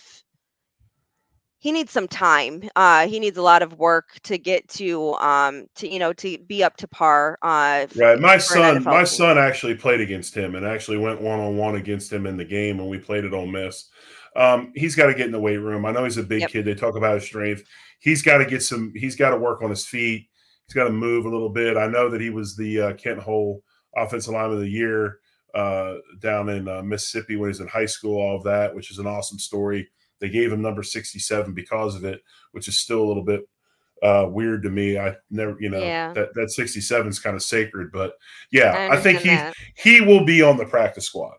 he needs some time. Uh, he needs a lot of work to get to um to you know to be up to par. Uh, right. My son, my team. son actually played against him and actually went one on one against him in the game when we played at Ole Miss. Um, he's got to get in the weight room. I know he's a big Yep. kid. They talk about his strength. He's got to get some. He's got to work on his feet. He's got to move a little bit. I know that he was the uh, Kent Hull Offensive Lineman of the Year uh, down in uh, Mississippi when he was in high school. All of that, which is an awesome story. They gave him number sixty-seven because of it, which is still a little bit uh, weird to me. I never, you know, Yeah. that that sixty-seven is kind of sacred, but yeah, I I, think he understand he will be on the practice squad,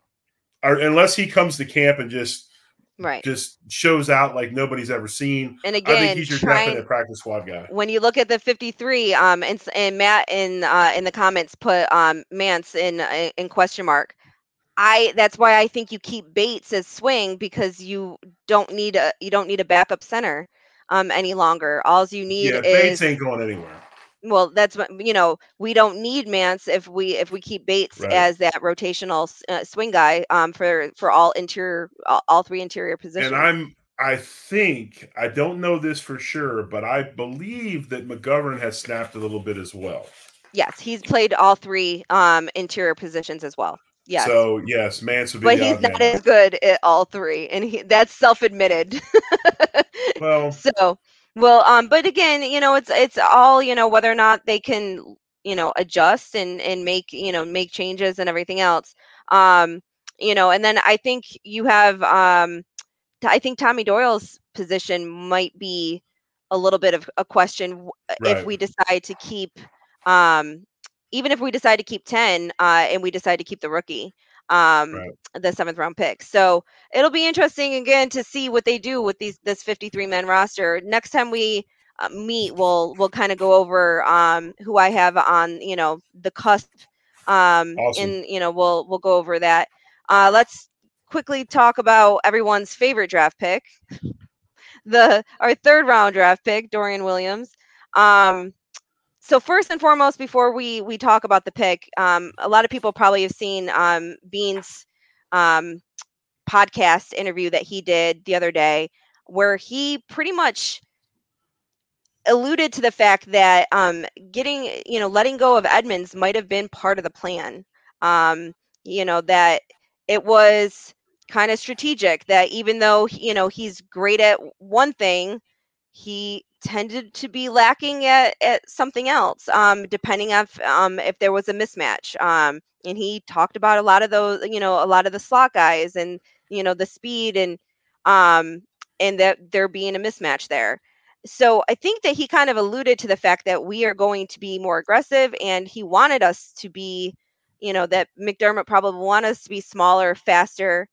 or unless he comes to camp and just right. just shows out like nobody's ever seen. And I think again, he's your trying definite practice squad guy. when you look at the 53 um and, and matt in uh in the comments put um mancz in uh, in question mark i that's why i think you keep bates as swing because you don't need a you don't need a backup center um any longer all you need Yeah, is Bates ain't going anywhere. Well that's what you know we don't need mancz if we if we keep bates Right. as that rotational uh, swing guy um for for all interior all, all three interior positions And I'm I think I don't know this for sure, but I believe that McGovern has snapped a little bit as well. yes he's played all three um interior positions as well yes So yes, Mancz would be but he's not as good at all three and he, that's self-admitted well. so well um but again you know it's it's all you know whether or not they can you know adjust and and make you know make changes and everything else. Um you know and then i think you have um i think tommy doyle's position might be a little bit of a question w- if we decide to keep um even if we decide to keep 10 uh and we decide to keep the rookie um Right. the seventh round pick so it'll be interesting again to see what they do with these this 53 man roster next time we uh, meet we'll we'll kind of go over um who i have on you know the cusp um Awesome. and you know we'll we'll go over that uh let's quickly talk about everyone's favorite draft pick the our third round draft pick dorian williams um so first and foremost before we we talk about the pick um a lot of people probably have seen um beane's um podcast interview that he did the other day where he pretty much alluded to the fact that um, getting you know letting go of edmunds might have been part of the plan. Um, you know that it was kind of strategic that even though you know he's great at one thing he tended to be lacking at, at something else um, depending on if, um, if there was a mismatch um, and he talked about a lot of those you know a lot of the slot guys and you know the speed and um and that there being a mismatch there. So i think that he kind of alluded to the fact that we are going to be more aggressive and he wanted us to be you know that mcdermott probably wanted us to be smaller faster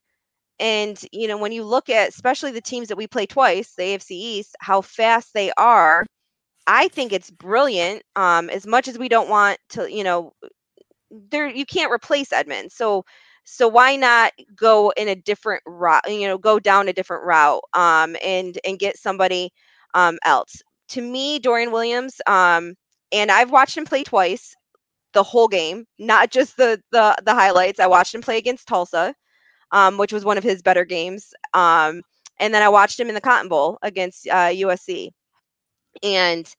and you know when you look at especially the teams that we play twice the afc east how fast they are i think it's brilliant um as much as we don't want to you know there you can't replace edmunds. So so why not go in a different route you know go down a different route um and and get somebody um else? To me dorian williams um and i've watched him play twice the whole game not just the the the highlights. I watched him play against tulsa um which was one of his better games um and then i watched him in the cotton bowl against uh usc And,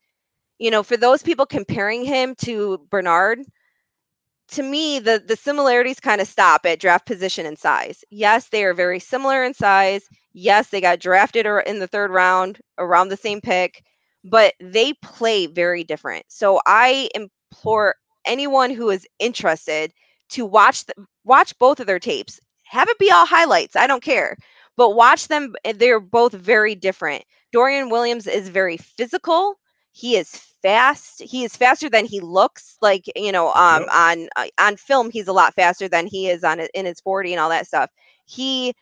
you know, for those people comparing him to Bernard, to me, the the similarities kind of stop at draft position and size. Yes, they are very similar in size. Yes, they got drafted in the third round around the same pick, but they play very different. So I implore anyone who is interested to watch the, watch both of their tapes. Have it be all highlights. I don't care. But watch them. They're both very different. Dorian Williams is very physical. He is fast. He is faster than he looks. Like you know, um, yep. on uh, on film, he's a lot faster than he is on in his forty and all that stuff. He,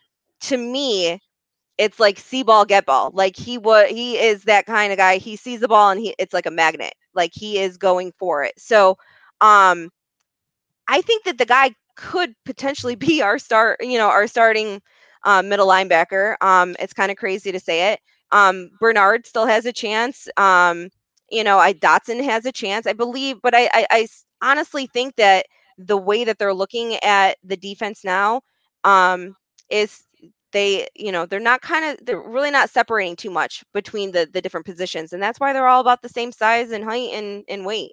to me, it's like see ball get ball. Like he would, he is that kind of guy. He sees the ball and he, it's like a magnet. Like he is going for it. So, um, I think that the guy could potentially be our start. You know, our starting um, middle linebacker. Um, it's kind of crazy to say it. Um, Bernard still has a chance. Um, you know, I Dodson has a chance, I believe, but I, I, I honestly think that the way that they're looking at the defense now um, is they, you know, they're not kind of, they're really not separating too much between the the different positions, and that's why they're all about the same size and height and, and weight.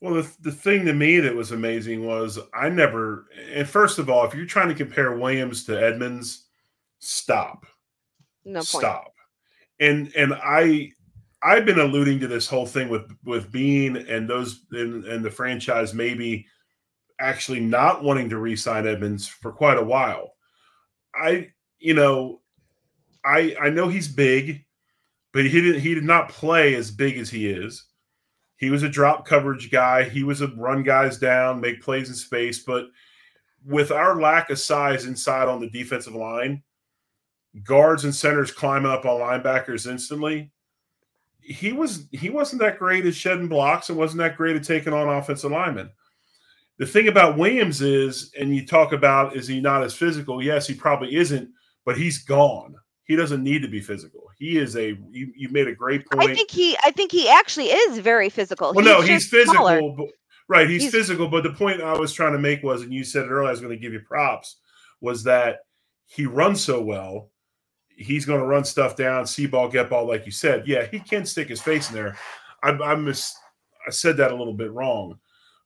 Well, the, the thing to me that was amazing was I never, and first of all, if you're trying to compare Williams to Edmunds, stop no point. stop. And and I I've been alluding to this whole thing with with Beane and those and, and the franchise maybe actually not wanting to re-sign Edmunds for quite a while. I you know I I know he's big, but he didn't he did not play as big as he is. He was a drop coverage guy. He was a run guys down, make plays in space, but with our lack of size inside on the defensive line, guards and centers climb up on linebackers instantly. He was he wasn't that great at shedding blocks and wasn't that great at taking on offensive linemen. The thing about Williams is, and you talk about is he not as physical? Yes, he probably isn't, but he's gone. He doesn't need to be physical. He is a you, you made a great point. I think he I think he actually is very physical. Well, he's no, he's physical, but, right? He's, he's physical, but the point I was trying to make was, and you said it earlier, I was going to give you props, was that he runs so well he's going to run stuff down, see ball, get ball, like you said. Yeah, he can stick his face in there. I, I mis- I said that a little bit wrong,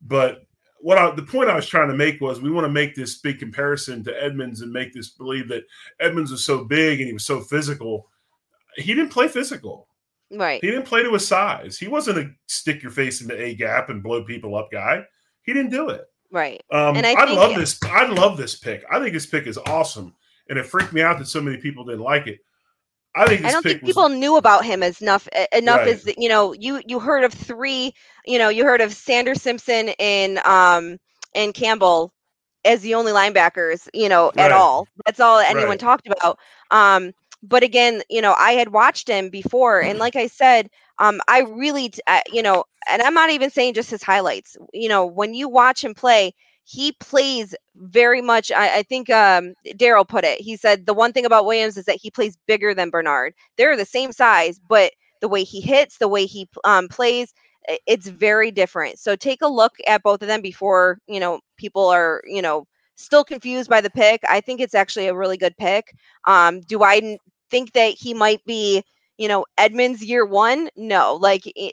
but what I, the point I was trying to make was we want to make this big comparison to Edmunds and make this believe that Edmunds was so big and he was so physical. He didn't play physical. Right. He didn't play to his size. He wasn't a stick your face into a gap and blow people up guy. He didn't do it. Right. Um, and I, I love this. I love this pick. I think this pick is awesome and it freaked me out that so many people didn't like it. I think I don't think people was... knew about him as enough enough right. as you know you you heard of three you know you heard of Sanders Simpson and um and Campbell as the only linebackers you know right. at all. That's all anyone right. talked about. Um, but again, you know I had watched him before, and like I said, um, I really uh, you know, and I'm not even saying just his highlights. You know, when you watch him play, he plays very much. I, I think um, Daryl put it. He said the one thing about Williams is that he plays bigger than Bernard. They're the same size, but the way he hits, the way he um, plays, it's very different. So take a look at both of them before you know people are you know still confused by the pick. I think it's actually a really good pick. Um, do I think that he might be you know Edmunds year one? No, like. It,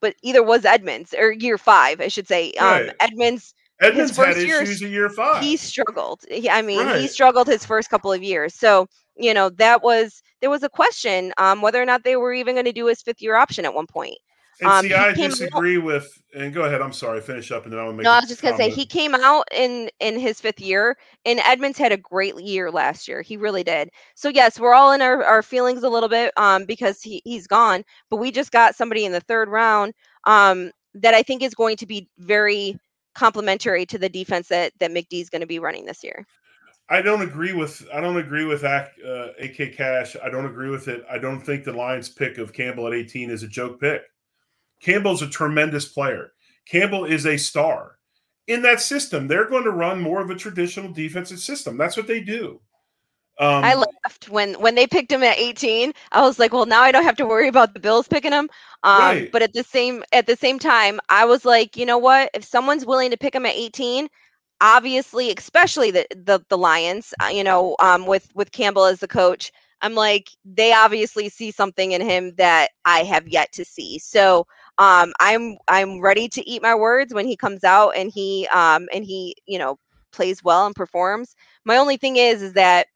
but either was Edmunds or year five, I should say. Um, Edmunds Edmunds had year, issues in year five. He struggled. I mean, right. he struggled his first couple of years. So you know that was there was a question um, whether or not they were even going to do his fifth year option at one point. And um, see, I disagree out, with. And go ahead. I'm sorry. Finish up, and then I'll make. No, I was just gonna say he came out in in his fifth year, and Edmunds had a great year last year. He really did. So yes, we're all in our, our feelings a little bit um, because he he's gone, but we just got somebody in the third round um, that I think is going to be very complementary to the defense that that McD is going to be running this year. I don't agree with I don't agree with uh, AK Cash. I don't agree with it. I don't think the Lions pick of Campbell at 18 is a joke pick. Campbell's a tremendous player. Campbell is a star. In that system, they're going to run more of a traditional defensive system. That's what they do. Um, I laughed when when they picked him at 18. I was like, well, now I don't have to worry about the Bills picking him. Um, right. But at the same at the same time, I was like, you know what? If someone's willing to pick him at 18, obviously, especially the the, the Lions, uh, you know, um, with with Campbell as the coach, I'm like, they obviously see something in him that I have yet to see. So um, I'm I'm ready to eat my words when he comes out and he um, and he you know plays well and performs. My only thing is is that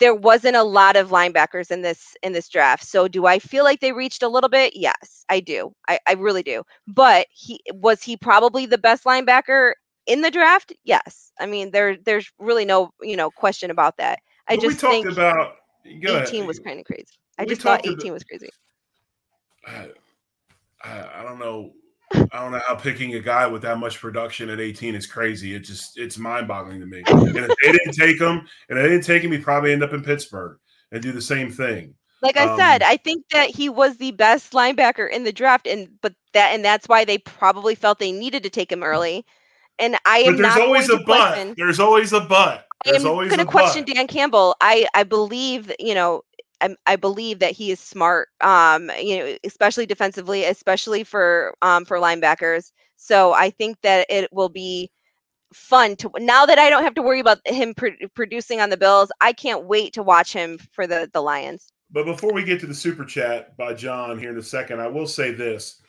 there wasn't a lot of linebackers in this in this draft. So do I feel like they reached a little bit? Yes, I do. I, I really do. But he was he probably the best linebacker in the draft? Yes. I mean there there's really no, you know, question about that. I just we think about 18 was kind of crazy. I just thought 18 about, was crazy. I, I, I don't know I don't know how picking a guy with that much production at 18 is crazy. It just it's mind boggling to me. And if they didn't take him, and they didn't take him, he probably end up in Pittsburgh and do the same thing. Like I um, said, I think that he was the best linebacker in the draft, and but that and that's why they probably felt they needed to take him early. And I am but there's always a but. There's always a but. There's I'm going to question Dan Campbell. I I believe you know I, I believe that he is smart, um, you know, especially defensively, especially for um, for linebackers. So I think that it will be fun to now that I don't have to worry about him pr- producing on the Bills. I can't wait to watch him for the the Lions. But before we get to the super chat by John here in a second, I will say this: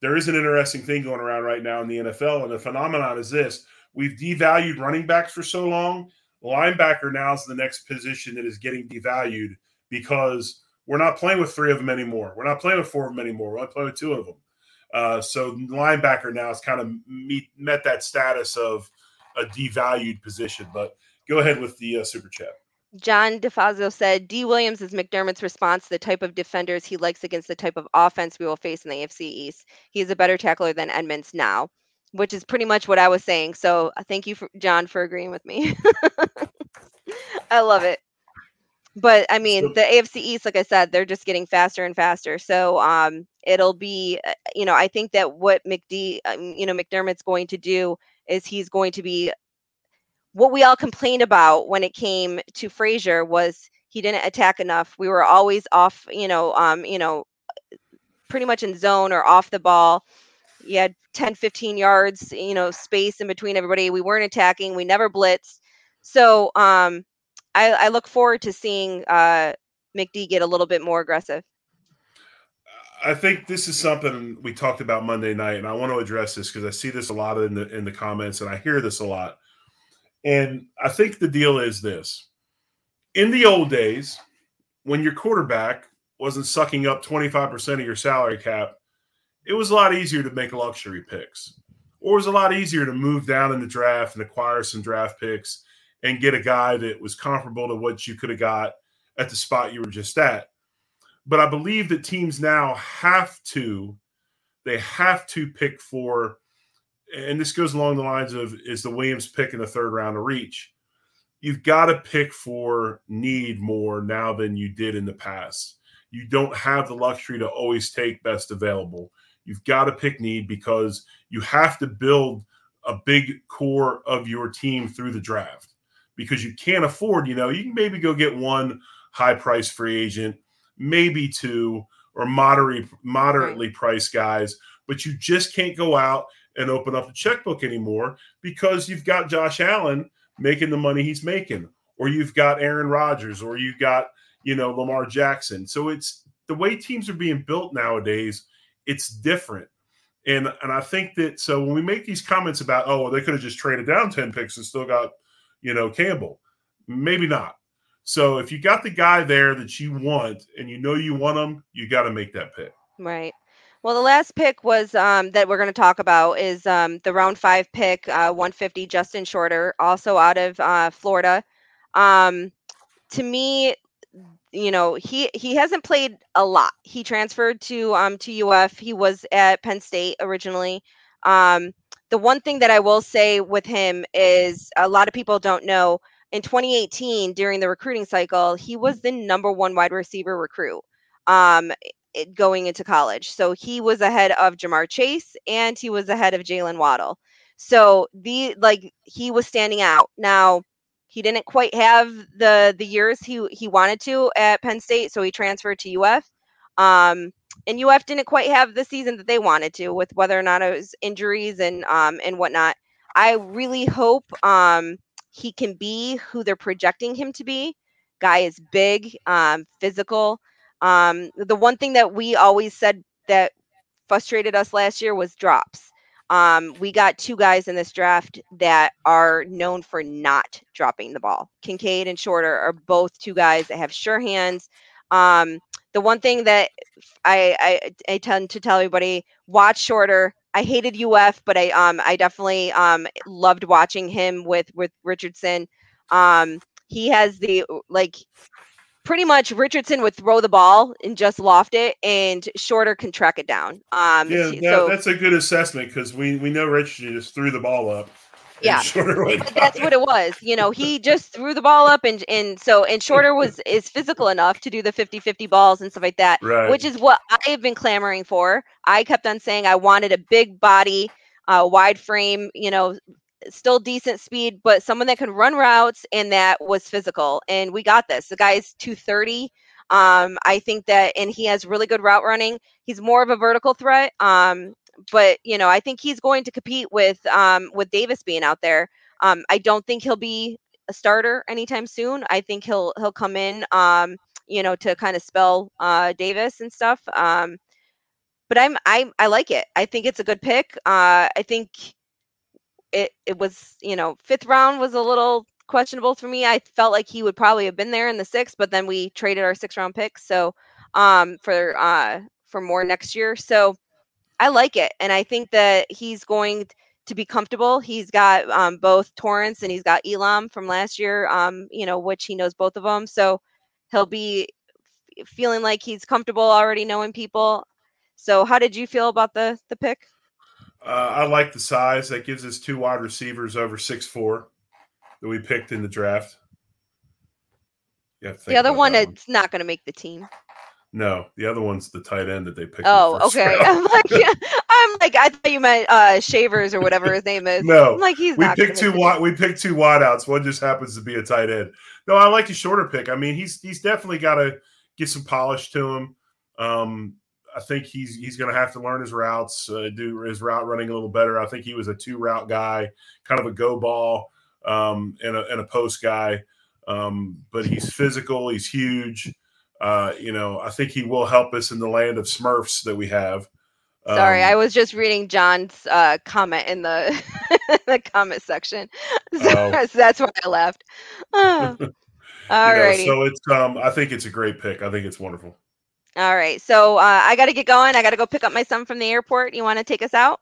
there is an interesting thing going around right now in the NFL, and the phenomenon is this: we've devalued running backs for so long. Linebacker now is the next position that is getting devalued because we're not playing with three of them anymore. We're not playing with four of them anymore. We're only playing with two of them. Uh, so linebacker now has kind of meet, met that status of a devalued position. But go ahead with the uh, super chat. John DeFazio said, D. Williams is McDermott's response to the type of defenders he likes against the type of offense we will face in the AFC East. He is a better tackler than Edmunds now, which is pretty much what I was saying. So uh, thank you, for, John, for agreeing with me. I love it but I mean, so, the AFC East, like I said, they're just getting faster and faster. So um, it'll be, uh, you know, I think that what McD, um, you know, McDermott's going to do is he's going to be what we all complained about when it came to Frazier was he didn't attack enough. We were always off, you know, um, you know, pretty much in zone or off the ball. You had 10, 15 yards, you know, space in between everybody. We weren't attacking. We never blitzed. So, um, I, I look forward to seeing uh, McD get a little bit more aggressive. I think this is something we talked about Monday night, and I want to address this because I see this a lot in the in the comments, and I hear this a lot. And I think the deal is this: in the old days, when your quarterback wasn't sucking up twenty five percent of your salary cap, it was a lot easier to make luxury picks, or it was a lot easier to move down in the draft and acquire some draft picks and get a guy that was comparable to what you could have got at the spot you were just at. But I believe that teams now have to, they have to pick for, and this goes along the lines of is the Williams pick in the third round a reach? You've got to pick for need more now than you did in the past. You don't have the luxury to always take best available. You've got to pick need because you have to build a big core of your team through the draft because you can't afford, you know, you can maybe go get one high price free agent, maybe two or moderate, moderately priced guys, but you just can't go out and open up a checkbook anymore because you've got Josh Allen making the money he's making, or you've got Aaron Rodgers, or you've got, you know, Lamar Jackson. So it's the way teams are being built nowadays, it's different. And and I think that so when we make these comments about, oh, well, they could have just traded down 10 picks and still got you know, Campbell. Maybe not. So if you got the guy there that you want and you know you want him, you got to make that pick. Right. Well, the last pick was um, that we're going to talk about is um, the round five pick, uh, 150, Justin Shorter, also out of uh, Florida. Um, to me, you know, he he hasn't played a lot. He transferred to um to UF. He was at Penn State originally. Um, the one thing that I will say with him is a lot of people don't know in 2018 during the recruiting cycle, he was the number one wide receiver recruit um, going into college. So he was ahead of Ja'Marr Chase and he was ahead of Jaylen Waddle. So the like he was standing out. Now he didn't quite have the the years he he wanted to at Penn State, so he transferred to UF. Um, and UF didn't quite have the season that they wanted to, with whether or not it was injuries and um and whatnot. I really hope um he can be who they're projecting him to be. Guy is big, um, physical. Um, the one thing that we always said that frustrated us last year was drops. Um, we got two guys in this draft that are known for not dropping the ball. Kincaid and Shorter are both two guys that have sure hands. Um, the one thing that I, I, I tend to tell everybody watch Shorter. I hated UF, but I um I definitely um loved watching him with with Richardson. Um, he has the like pretty much Richardson would throw the ball and just loft it, and Shorter can track it down. Um, yeah, so, that's a good assessment because we we know Richardson just threw the ball up. Yeah, that's what it was. You know, he just threw the ball up, and and so and Shorter was is physical enough to do the 50-50 balls and stuff like that, right. which is what I have been clamoring for. I kept on saying I wanted a big body, uh, wide frame, you know, still decent speed, but someone that could run routes and that was physical. And we got this. The guy's 230. Um, I think that, and he has really good route running. He's more of a vertical threat. Um, but you know, I think he's going to compete with um, with Davis being out there. Um, I don't think he'll be a starter anytime soon. I think he'll he'll come in, um, you know, to kind of spell uh, Davis and stuff. Um, but I'm I I like it. I think it's a good pick. Uh, I think it it was you know fifth round was a little questionable for me. I felt like he would probably have been there in the sixth, but then we traded our six round picks so um for uh for more next year. So I like it, and I think that he's going to be comfortable. He's got um, both Torrence and he's got Elam from last year, um, you know, which he knows both of them. So he'll be feeling like he's comfortable already knowing people. So how did you feel about the the pick? Uh, I like the size. That gives us two wide receivers over six four that we picked in the draft. Yeah, the other one it's not going to make the team. No, the other one's the tight end that they picked. Oh, okay. Round. I'm like, I'm like, I thought you meant uh, Shavers or whatever his name is. no, I'm like he's. We picked two wide. We picked two wideouts. One just happens to be a tight end. No, I like the shorter pick. I mean, he's he's definitely got to get some polish to him. Um, I think he's he's going to have to learn his routes, uh, do his route running a little better. I think he was a two route guy, kind of a go ball um, and, a, and a post guy. Um, but he's physical. He's huge. Uh, you know, I think he will help us in the land of Smurfs that we have. Sorry, um, I was just reading John's uh, comment in the the comment section, so, oh. so that's why I laughed. Oh. All right. So it's um, I think it's a great pick. I think it's wonderful. All right. So uh, I got to get going. I got to go pick up my son from the airport. You want to take us out?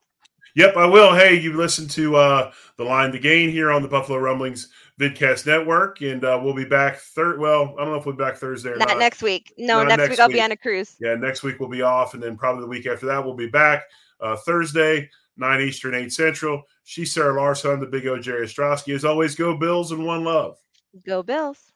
Yep, I will. Hey, you listen to uh, the Line 2 Gain here on the Buffalo Rumblings Vidcast Network, and uh, we'll be back third. Well, I don't know if we'll be back Thursday or not. Not next week. No, next, next, week I'll be on a cruise. Yeah, next week we'll be off, and then probably the week after that we'll be back uh, Thursday, nine Eastern, eight Central. She's Sara Larson, the Big O Jerry Ostroski. As always, go Bills and one love. Go Bills.